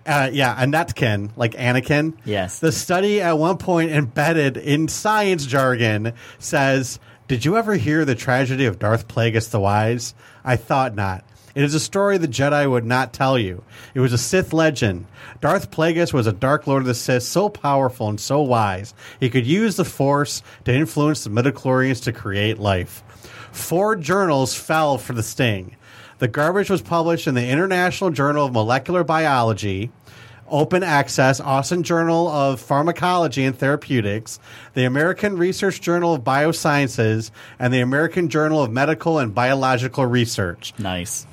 Uh, yeah, Annette Annetkin, like Anakin. Yes. The study at one point embedded in science jargon says, Did you ever hear the tragedy of Darth Plagueis the Wise? I thought not. It is a story the Jedi would not tell you. It was a Sith legend. Darth Plagueis was a Dark Lord of the Sith so powerful and so wise, he could use the Force to influence the midichlorians to create life. Four journals fell for the sting. The garbage was published in the International Journal of Molecular Biology, Open Access, Austin Journal of Pharmacology and Therapeutics, the American Research Journal of Biosciences, and the American Journal of Medical and Biological Research. Nice.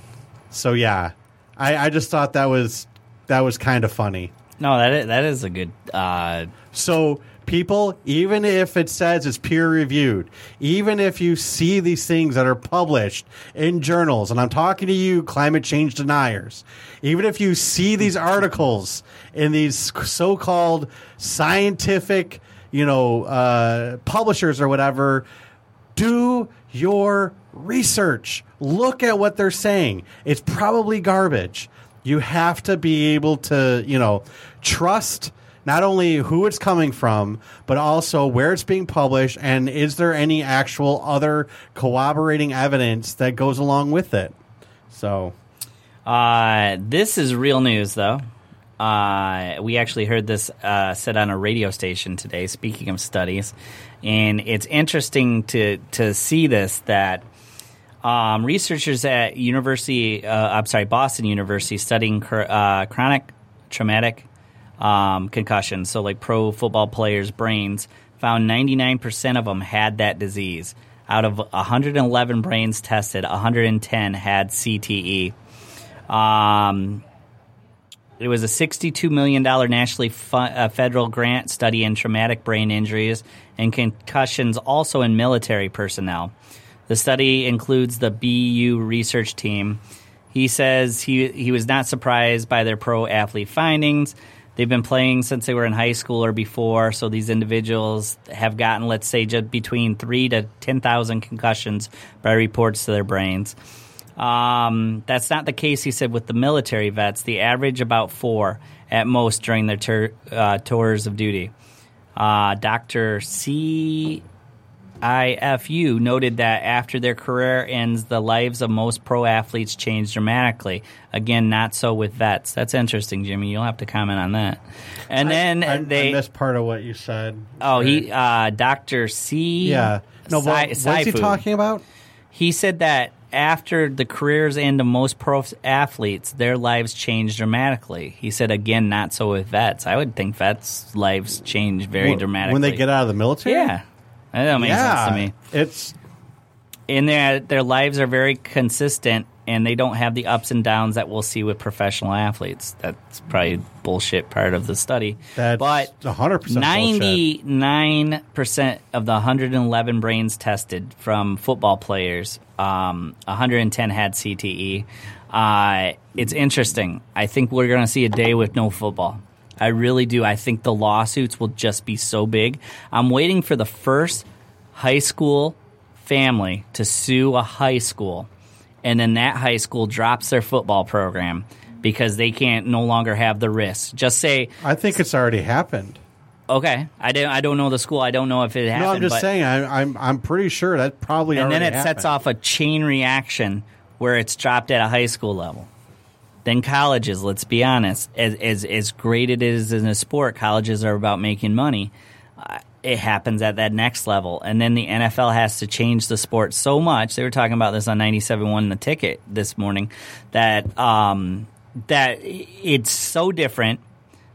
So yeah, I, I just thought that was that was kind of funny. No, that is, that is a good. Uh, So people, even if it says it's peer reviewed, even if you see these things that are published in journals, and I'm talking to you, climate change deniers, even if you see these articles in these so-called scientific, you know, uh, publishers or whatever, do your research. Look at what they're saying. It's probably garbage. You have to be able to, you know, trust not only who it's coming from, but also where it's being published and is there any actual other corroborating evidence that goes along with it. So, uh, this is real news, though. Uh, we actually heard this uh, said on a radio station today. Speaking of studies, and it's interesting to to see this that um, researchers at University, uh, I'm sorry, Boston University, studying cr- uh, chronic traumatic um, concussions, so like pro football players' brains, found 99% of them had that disease. Out of 111 brains tested, 110 had CTE. Um, it was a $62 million nationally fu- uh, federal grant study in traumatic brain injuries and concussions also in military personnel. The study includes the BU research team. He says he, he was not surprised by their pro athlete findings. They've been playing since they were in high school or before, so these individuals have gotten, let's say, just between three to 10,000 concussions by reports to their brains. Um, that's not the case, he said, with the military vets. The average about four at most during their tur- uh, tours of duty. Uh, Dr. C. IFU noted that after their career ends, the lives of most pro athletes change dramatically. Again, not so with vets. That's interesting, Jimmy. You'll have to comment on that. And then I, they. I missed part of what you said. oh, he, uh, Dr. C. Yeah. No, what, what's he talking about? He said that after the careers end of most pro athletes, their lives change dramatically. He said again, not so with vets. I would think vets' lives change very Wh- dramatically When they get out of the military? Yeah, that don't make yeah. sense to me. It's in their their lives are very consistent, and they don't have the ups and downs that we'll see with professional athletes. That's probably bullshit part of the study. That's but 100% ninety nine percent of the 111 brains tested from football players, um, 110 had CTE. Uh, it's interesting. I think we're going to see a day with no football. I really do. I think the lawsuits will just be so big. I'm waiting for the first high school family to sue a high school, and then that high school drops their football program because they can't no longer have the risk. Just say I think it's already happened. Okay, I don't. I don't know the school. I don't know if it happened. No, I'm just but- saying. I, I'm I'm pretty sure that probably. and then it already sets off a chain reaction where it's dropped at a high school level. Then colleges, let's be honest, as as, as great it is in a sport, colleges are about making money. Uh, it happens at that next level, and then the NFL has to change the sport so much. They were talking about this on 97.1 The Ticket this morning that um, that it's so different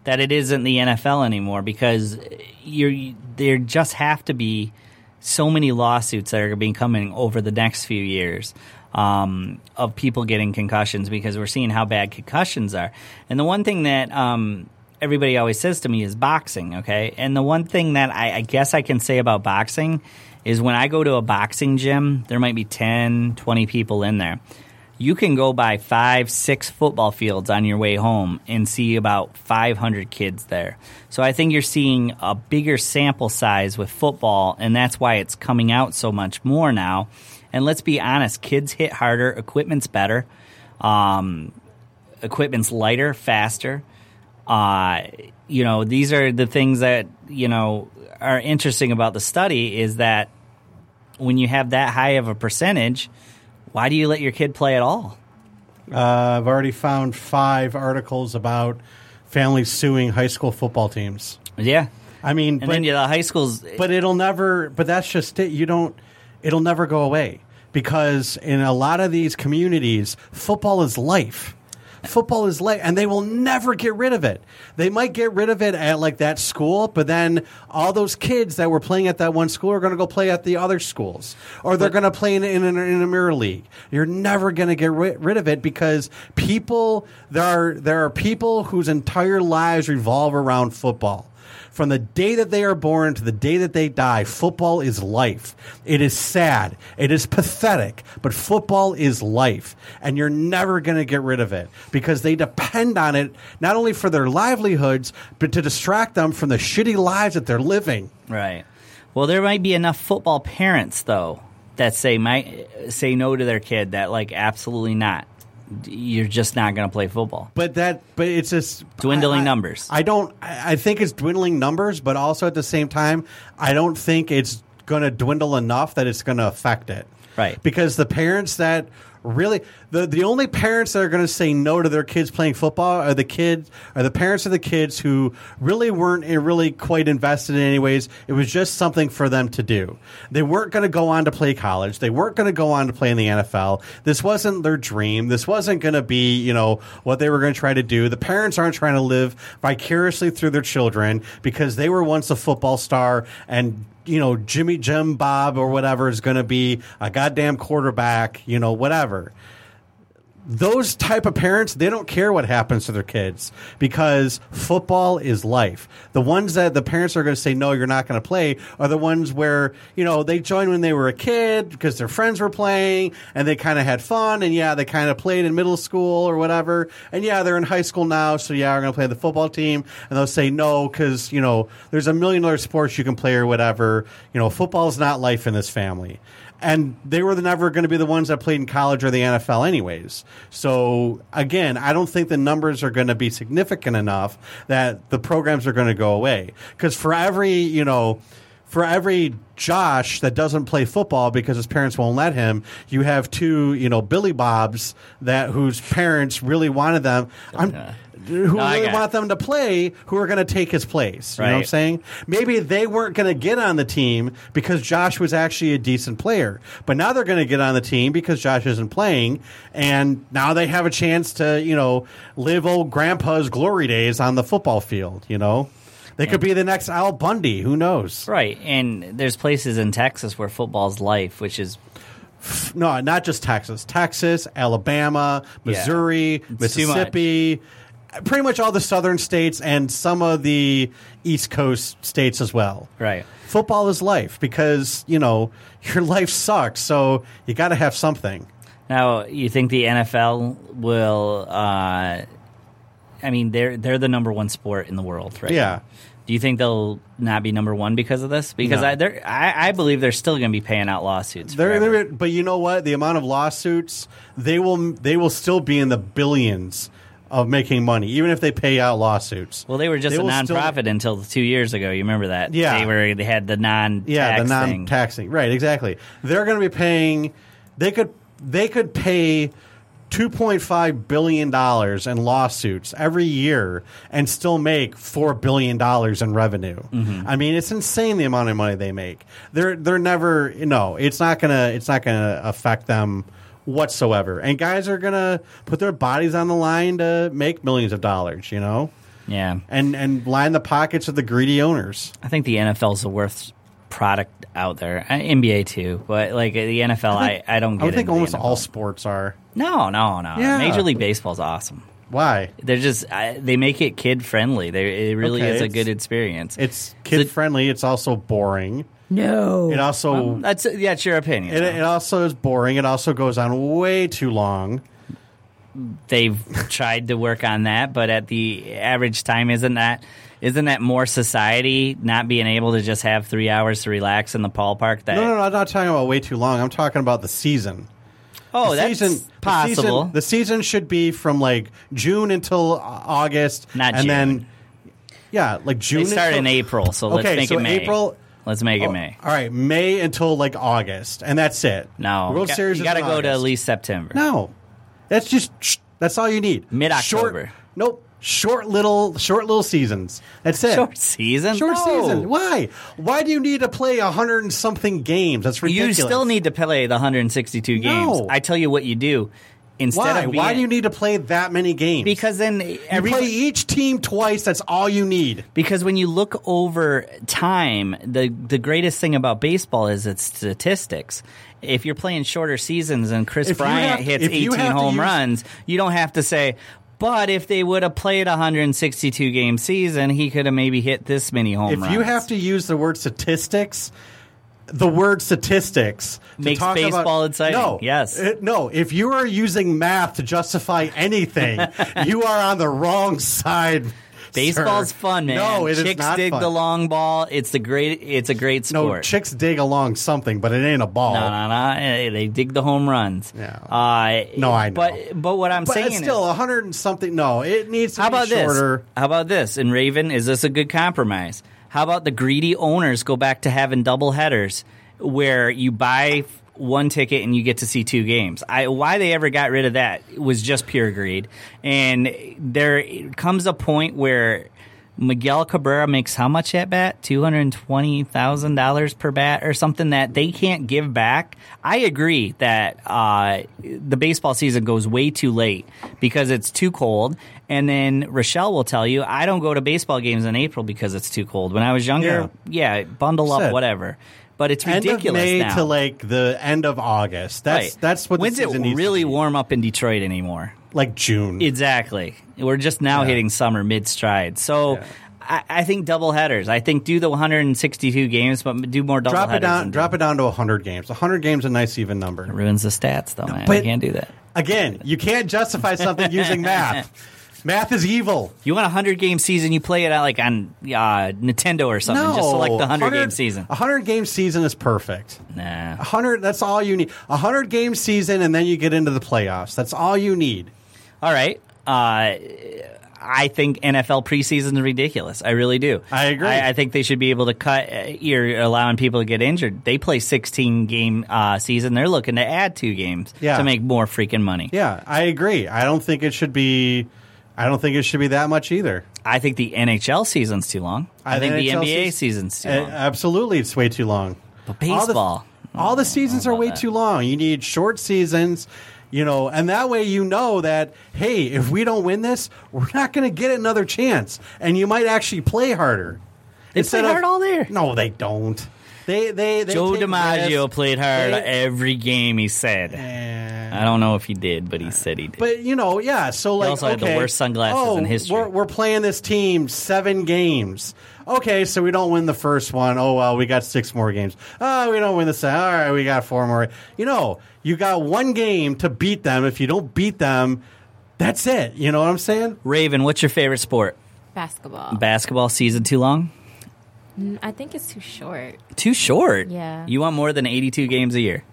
that it isn't the NFL anymore because you're there just have to be so many lawsuits that are being coming over the next few years um, of people getting concussions because we're seeing how bad concussions are. And the one thing that um, everybody always says to me is boxing, okay? And the one thing that I, I guess I can say about boxing is when I go to a boxing gym, there might be 10, 20 people in there you can go by five, six football fields on your way home and see about 500 kids there. So I think you're seeing a bigger sample size with football, and that's why it's coming out so much more now. And let's be honest, kids hit harder, equipment's better, um, equipment's lighter, faster. Uh, you know, these are the things that, you know, are interesting about the study is that when you have that high of a percentage, why do you let your kid play at all? Uh, I've already found five articles about families suing high school football teams. Yeah. I mean, And but, then yeah, the high schools. but it'll never. But that's just it. You don't. It'll never go away because in a lot of these communities, football is life. Football is life, and they will never get rid of it. They might get rid of it at like that school, but then all those kids that were playing at that one school are going to go play at the other schools, or they're going to play in, in, in a mirror league. You're never going to get ri- rid of it because people there are there are people whose entire lives revolve around football. From the day that they are born to the day that they die, football is life. It is sad. It is pathetic, but football is life. And you're never going to get rid of it because they depend on it not only for their livelihoods, but to distract them from the shitty lives that they're living. Right. Well, there might be enough football parents though that say might say no to their kid that like absolutely not. You're just not going to play football. But that, but it's just Dwindling I- numbers. I don't. I I think it's dwindling numbers, but also at the same time, I don't think it's going to dwindle enough that it's going to affect it. Right. Because the parents that really? The the only parents that are going to say no to their kids playing football are the kids are the parents of the kids who really weren't eh, really quite invested in anyways. It was just something for them to do. They weren't going to go on to play college. They weren't going to go on to play in the NFL this wasn't their dream. This wasn't going to be you know what they were going to try to do. The parents aren't trying to live vicariously through their children because they were once a football star and you know, Jimmy Jim Bob or whatever is going to be a goddamn quarterback, you know, whatever. Those type of parents, they don't care what happens to their kids because football is life. The ones that the parents are going to say, no, you're not going to play are the ones where, you know, they joined when they were a kid because their friends were playing and they kind of had fun. And yeah, they kind of played in middle school or whatever. And yeah, they're in high school now. So yeah, we're going to play the football team. And they'll say no because, you know, there's a million other sports you can play or whatever. You know, football is not life in this family and they were never going to be the ones that played in college or the NFL, anyways. So again, I don't think the numbers are going to be significant enough that the programs are going to go away. Because for every you know, for every Josh that doesn't play football because his parents won't let him, you have two you know Billy Bobs that whose parents really wanted them. I'm. Who No, really want them to play? Who are going to take his place? You know what I'm saying? Maybe they weren't going to get on the team because Josh was actually a decent player, but now they're going to get on the team because Josh isn't playing, and now they have a chance to you know live old grandpa's glory days on the football field. You know, they could be the next Al Bundy. Who knows? Right. And there's places in Texas where football's life, which is No, not just Texas, Texas, Alabama, Missouri, too Mississippi. Pretty much all the southern states and some of the East Coast states as well. right. football is life because you know your life sucks so you got to have something Now, you think the NFL will? Uh, I mean, they're they're the number one sport in the world, right? Yeah. now. Do you think they'll not be number one because of this? Because No. I, they're, I, I believe they're still going to be paying out lawsuits. They're- they're- but you know what the amount of lawsuits they will they will still be in the billions of making money, even if they pay out lawsuits. Well, they were just They a will still- nonprofit until two years ago. You remember that? Yeah. they were. They had the non. Taxing. Yeah, the non-taxing. Right, exactly. They're going to be paying. They could. They could pay. Two point five billion dollars in lawsuits every year, and still make four billion dollars in revenue. Mm-hmm. I mean, it's insane the amount of money they make. They're they're never. No, it's not gonna. It's not gonna affect them whatsoever. And guys are gonna put their bodies on the line to make millions of dollars. You know, Yeah, and and line the pockets of the greedy owners. I think the NFL's the worst product out there. Uh, NBA too, but like the NFL, I, I, don't get. I think almost all sports are. No, no, no. Yeah. Major League Baseball's awesome. Why? They're just I, they make it kid friendly. They it really Okay, is a good experience. It's kid friendly. It's also boring. No. It also That's that's your opinion. it, it also is boring. It also goes on way too long. They've tried to work on that, but at the average time, isn't that isn't that more society not being able to just have three hours to relax in the ballpark? That No, no, no. I'm not talking about way too long. I'm talking about the season. oh, the that's season, possible. The season, the season should be from like June until August, Not and June. then yeah, like June. they start until, in April, so let's Okay, make so it May. April- Let's make it Oh, May. All right, May until like August, and that's it. No, World you Series. You is got to in go to at August. least September. No, that's just that's all you need. Mid-October. Short- Nope. Short little short little seasons. That's it. Short season. Short No. season. Why? Why do you need to play a hundred and something games? That's ridiculous. You still need to play the 162 games. No. I tell you what you do. Instead Why? of being, Why do you need to play that many games? Because then you play each team twice. That's all you need. because when you look over time, the the greatest thing about baseball is its statistics. If you're playing shorter seasons and Chris If Bryant have- hits 18 home use- runs, you don't have to say. But if they would have played a 162 game season, he could have maybe hit this many home If runs. If you have to use the word statistics, the word statistics to Makes talk baseball about, exciting. No, Yes. Uh, no. If you are using math to justify anything, you are on the wrong side. Baseball's sir. fun, man. No, it is Chicks dig fun. the long ball. It's the great. It's a great sport. No, chicks dig along something, but it ain't a ball. No, no, no. They dig the home runs. Yeah. Uh, No, I know. But but what I'm But saying it's still a hundred and something. No, it needs to how be about shorter. this? How about this? And Raven, is this a good compromise? How about the greedy owners go back to having double headers where you buy one ticket and you get to see two games. I, why they ever got rid of that was just pure greed. And there comes a point where Miguel Cabrera makes how much at bat? Two hundred twenty thousand dollars per bat, or something that they can't give back. I agree that uh, the baseball season goes way too late because it's too cold. And then Rochelle will tell you, I don't go to baseball games in April because it's too cold. When I was younger, yeah, bundle up, whatever. But it's End of ridiculous May now. to like the end of August. That's Right. that's what When's it really warm up in Detroit anymore? Like June. Exactly. We're just now Yeah. hitting summer mid stride. So Yeah. I, I think double headers. I think do the 162 games, but do more double drop it down. Drop it down to hundred games. hundred games is a nice even number. It ruins the stats, though, man. but- you can't do that. Again, you can't justify something using math. Math is evil. You want a 100 game season, you play it like on uh, Nintendo or something. No, Just select the 100 game season. A hundred game season is perfect. Nah. Hundred. That's all you need. A hundred game season, and then you get into the playoffs. That's all you need. All right. Uh, I think NFL preseason is ridiculous. I really do. I agree. I, I think they should be able to cut. Uh, you're allowing people to get injured. They play 16 game uh, season. They're looking to add two games Yeah. to make more freaking money. Yeah, I agree. I don't think it should be. I don't think it should be that much either. I think the NHL season's too long. I, think the NHL NBA season- season's too Uh, long. absolutely, it's way too long. But All the- baseball. All the seasons are way too long. You need short seasons, you know, and that way you know that hey, if we don't win this, we're not going to get another chance, and you might actually play harder. They play hard all there. No, they don't. They they, they Joe DiMaggio risks. played hard They- every game. He said. I don't know if he did, but he uh, said he did. But you know, yeah. So like, also had the okay, worst sunglasses oh, in history. We're, we're playing this team seven games. Okay, so we don't win the first one. Oh well, we got six more games. Oh, we don't win the second. All right, we got four more. You know, you got one game to beat them. If you don't beat them, that's it. You know what I'm saying? Raven, what's your favorite sport? Basketball. Basketball season too long? Mm, I think it's too short. Too short. Yeah. You want more than 82 games a year.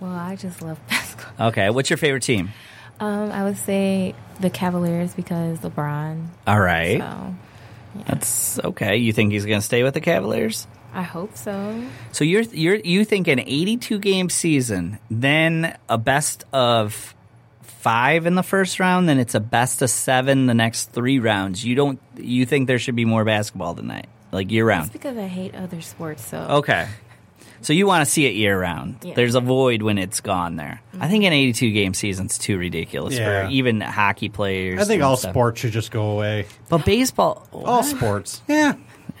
Well, I just love basketball. Okay. What's your favorite team? Um, I would say the Cavaliers because LeBron. All right. So That's okay. You think he's going to stay with the Cavaliers? I hope so. So you're you're you think an 82 game season, then a best of five in the first round, then it's a best of seven the next three rounds. You don't you think there should be more basketball than that, like year That's round? because I hate other sports. So Okay. So you want to see it year round. Yeah. There's a void when it's gone there. I think an 82 game season's too ridiculous Yeah. for even hockey players. I think all stuff. sports should just go away. But baseball, All sports. Yeah.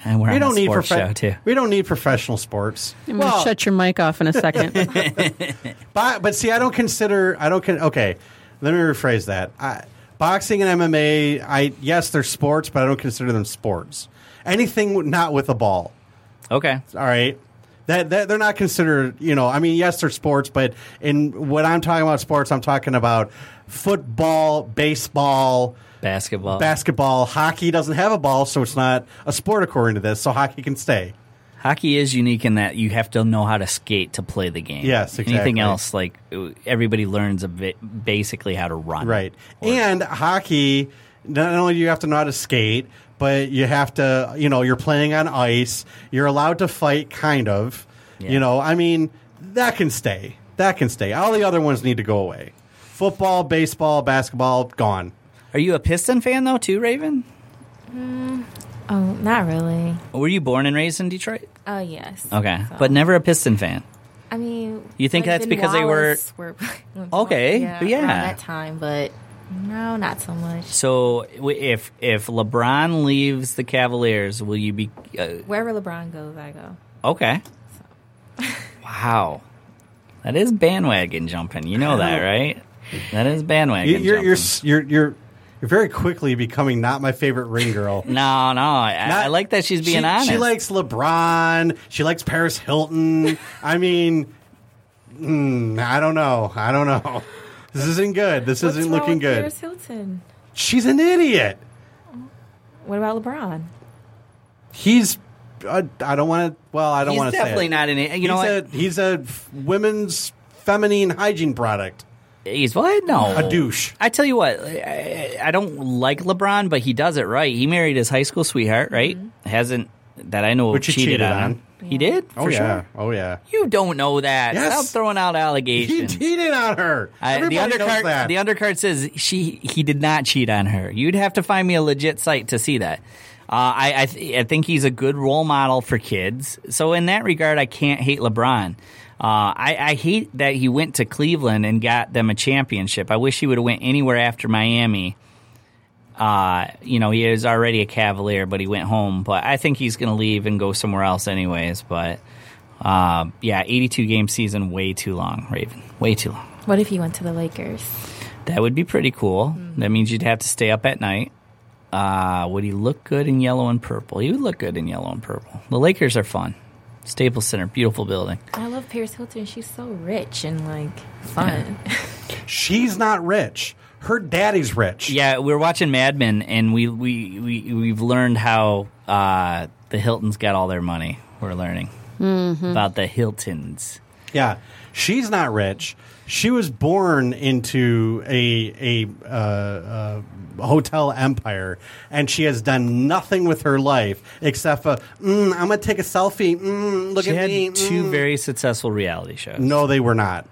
And we're We on don't a need profe- show too. We don't need professional sports. I'm going to shut your mic off in a second. But but see, I don't consider. I don't. Con- okay, let me rephrase that. I, boxing and MMA. I yes, they're sports, but I don't consider them sports. Anything not with a ball. Okay. All right. That, that they're not considered, you know. I mean, yes, they're sports, but in when I'm talking about sports, I'm talking about football, baseball, Basketball. basketball. Hockey doesn't have a ball, so it's not a sport according to this. So hockey can stay. Hockey is unique in that you have to know how to skate to play the game. Yes, Anything else, like uh, everybody learns a bit, basically how to run. Right. And hockey, not only do you have to know how to skate, but you have to, you know, you're playing on ice. You're allowed to fight, kind of. Yeah. You know, I mean, that can stay. That can stay. All the other ones need to go away. Football, baseball, basketball, gone. Are you a Piston fan though, too, Raven? Mm, oh, not really. Were you born and raised in Detroit? Oh yes. Okay, So- but never a Piston fan. I mean, You think when that's Ben because they were- were Okay, yeah, yeah. around that time, but no, not so much. So if if LeBron leaves the Cavaliers, will you be uh, Wherever LeBron goes, I go. okay? Wow, that is bandwagon jumping. You know that, right? That is bandwagon You- You're, you're, jumping. you're, you're, you're very quickly becoming not my favorite ring girl. No, no, I, Not- I like that she's being she, honest. She likes LeBron. She likes Paris Hilton. I mean, mm, I don't know. I don't know. This isn't good. This What's isn't wrong looking with good. Paris Hilton. She's an idiot. What about LeBron? He's. Uh, I don't want to. Well, I don't want to say. definitely it. not an. You he's know a, what? He's a f- women's feminine hygiene product. He's what? No, A douche. I tell you what, I, I don't like LeBron, but he does it right. He married his high school sweetheart, right? Hasn't that I know of Which he cheated, cheated on. On. him. He did. Oh for yeah. sure. Oh yeah. You don't know that. Yes. Stop throwing out allegations. He allegations. cheated on her. I- the Everybody knows undercard, that. the undercard says she he did not cheat on her. You'd have to find me a legit site to see that. Uh, I I, th- I think he's a good role model for kids. So in that regard, I can't hate LeBron. Uh, I, I hate that he went to Cleveland and got them a championship. I wish he would have went anywhere after Miami. Uh, you know, he is already a Cavalier, but he went home. But I think he's going to leave and go somewhere else, anyways. But uh, yeah, 82 game season, way too long, Raven. Way too long. What if he went to the Lakers? That would be pretty cool. That means you'd have to stay up at night. Uh, would he look good in yellow and purple? He would look good in yellow and purple. The Lakers are fun. Staples Center, beautiful building. I love Paris Hilton. She's so rich and like fun. She's not rich. Her daddy's rich. Yeah, we were watching Mad Men, and we we we we've learned how uh, the Hiltons got all their money. We're learning about the Hiltons. Yeah, she's not rich. She was born into a a uh, uh, hotel empire, and she has done nothing with her life except for mm, I'm gonna take a selfie. Mm, look She at had me. two mm." very successful reality shows. No, they were not.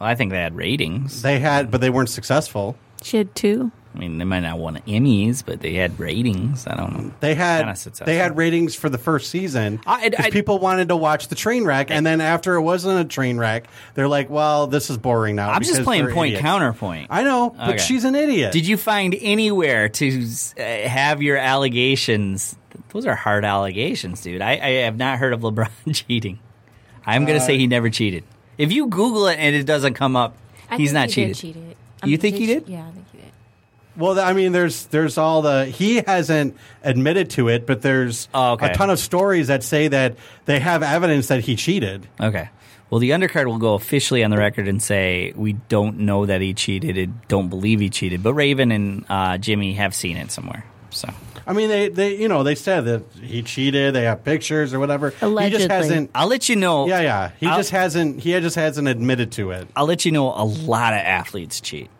Well, I think they had ratings. They had, but they weren't successful. she had two. I mean, they might not won Emmys, but they had ratings. I don't know. They had successful. they had ratings for the first season I- because I- people wanted to watch the train wreck, and then after it wasn't a train wreck, they're like, "Well, this is boring now." I'm just playing point idiots." counterpoint. I know, but Okay. she's an idiot. Did you find anywhere to uh, have your allegations? Those are hard allegations, dude. I, I have not heard of LeBron cheating. I'm going to say he never cheated. If you Google it and it doesn't come up, I he's not he cheated. Did cheated. You think he did? Yeah, I think he did. Well, I mean, there's there's all the he hasn't admitted to it, but there's Oh, okay. a ton of stories that say that they have evidence that he cheated. Okay. Well, the undercard will go officially on the record and say we don't know that he cheated, and don't believe he cheated, but Raven and uh, Jimmy have seen it somewhere. So I mean, they they you know they said that he cheated. They have pictures or whatever. He Allegedly. just hasn't. I'll let you know. Yeah, yeah. He I'll- just hasn't. He just hasn't admitted to it. I'll let you know a lot of athletes cheat.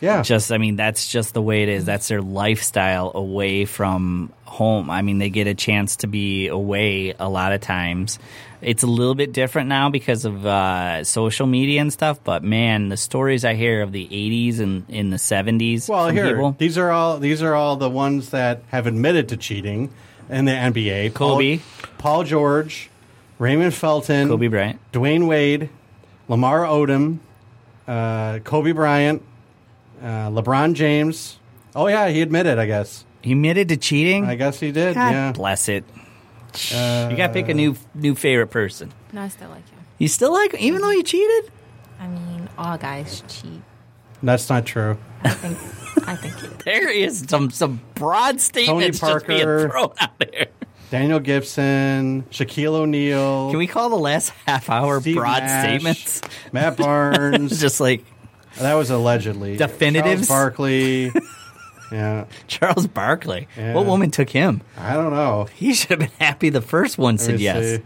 Yeah. Just, I mean, that's just the way it is. That's their lifestyle away from home. I mean, they get a chance to be away a lot of times. It's a little bit different now because of uh, social media and stuff. But man, the stories I hear of the '80s and in the '70s Well, here people, these are all these are all the ones that have admitted to cheating in the NBA. Kobe. Paul, Paul George, Raymond Felton, Kobe Bryant. Dwyane Wade, Lamar Odom, uh, Kobe Bryant, uh, LeBron James. Oh yeah, he admitted. I guess. He admitted to cheating. I guess he did. God yeah. bless it. you got to pick a uh, new new favorite person. No, I still like him. You still like, him, even though you cheated. I mean, all guys cheat. That's not true. I think. I think he. There is some some broad statements just being thrown out there. Daniel Gibson, Shaquille O'Neal. Can we call the last half hour Steve broad Nash, statements? Matt Barnes. Just like that was allegedly Definitives? Charles Barkley. yeah, Charles Barkley. Yeah. What woman took him? I don't know. He should have been happy the first one said yes. see.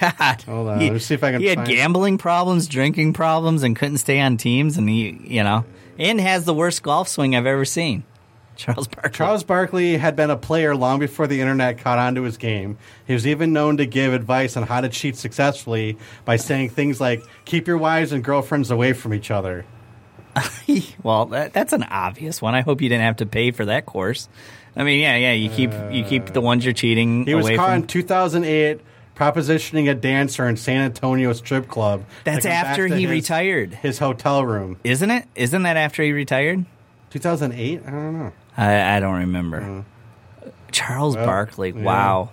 God. Hold on, He, let me see if I can He had find- gambling problems, drinking problems, and couldn't stay on teams, and he, you know, and has the worst golf swing I've ever seen. Charles Barkley. Charles Barkley had been a player long before the internet caught on to his game. He was even known to give advice on how to cheat successfully by saying things like, keep your wives and girlfriends away from each other. Well, that, that's an obvious one. I hope you didn't have to pay for that course. I mean, yeah, yeah. You keep you keep the ones you're cheating He was away caught from. in 2008 propositioning a dancer in San Antonio strip club. to That's back after to he his- retired, His hotel room. isn't it? Isn't that after he retired? 2008? I don't know. I, I don't remember. Uh, Charles Well, Barkley. yeah. Wow.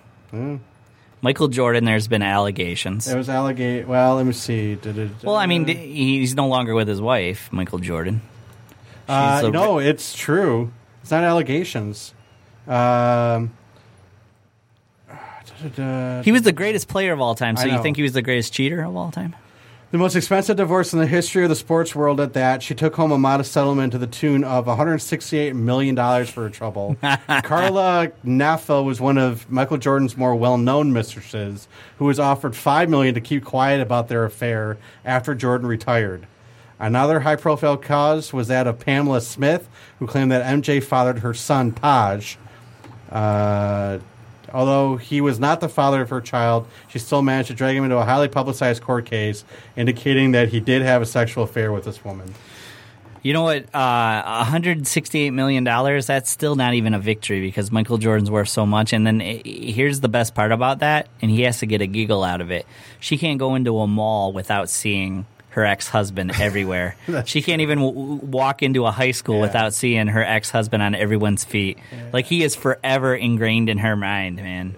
Michael Jordan. There's been allegations. It was allegate. Well, let me see. Did it, Well, I mean, d- he's no longer with his wife, Michael Jordan. Uh, a- no, it's true. It's not allegations. Um, He was the greatest player of all time. So I you know. think he was the greatest cheater of all time? The most expensive divorce in the history of the sports world. At that, she took home a modest settlement to the tune of 168 million dollars for her trouble. Karla Knafel was one of Michael Jordan's more well-known mistresses, who was offered 5 million to keep quiet about their affair after Jordan retired. Another high-profile cause was that of Pamela Smith, who claimed that MJ fathered her son Taj. Uh, although he was not the father of her child, she still managed to drag him into a highly publicized court case, indicating that he did have a sexual affair with this woman. You know what? Uh, 168 million dollars. That's still not even a victory because Michael Jordan's worth so much. And then eh, here's the best part about that, and he has to get a giggle out of it. She can't go into a mall without seeing her ex-husband everywhere. she can't even w- walk into a high school Yeah. without seeing her ex-husband on everyone's feet. Like he is forever ingrained in her mind, man.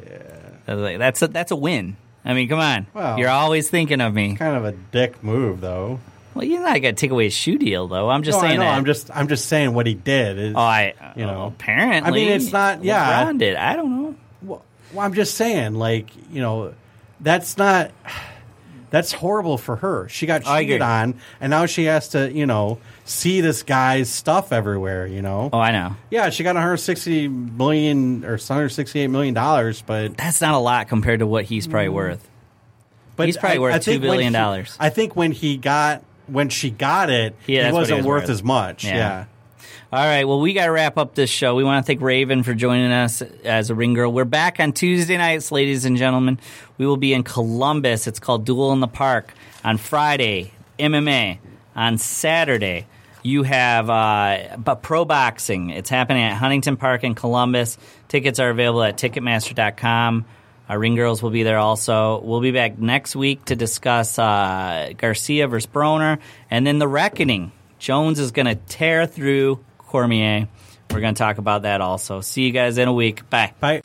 I was like, That's a, that's a win. I mean, come on. Well- You're always thinking of me. Kind of a dick move, though. Well, you're not gonna take away his shoe deal, though. I'm just No, I saying that. I'm just, I'm just saying what he did. Is, Oh, I You know. apparently. I mean, it's not- yeah. Did. I don't know. well, well, I'm just saying, like, you know, that's not. That's horrible for her. She got I cheated agree. on, and now she has to, you know, see this guy's stuff everywhere. You know, Oh, I know. Yeah, she got 160 million or 168 million dollars, but That's not a lot compared to what he's probably mm. worth. but He's probably worth think $2 billion when he- dollars. I think when he got when she got it, Yeah, he that's what wasn't he was worth, worth. as much. Yeah. Yeah. All right. Well, we got to wrap up this show. We want to thank Raven for joining us as a ring girl. We're back on Tuesday nights, ladies and gentlemen. We will be in Columbus. It's called Duel in the Park. On Friday, MMA. On Saturday, you have uh, but pro boxing. It's happening at Huntington Park in Columbus. Tickets are available at Ticketmaster.com. Our ring girls will be there also. We'll be back next week to discuss uh, Garcia versus Broner, and then the reckoning. Jones is going to tear through Cormier. We're going to talk about that also. See you guys in a week. Bye. Bye.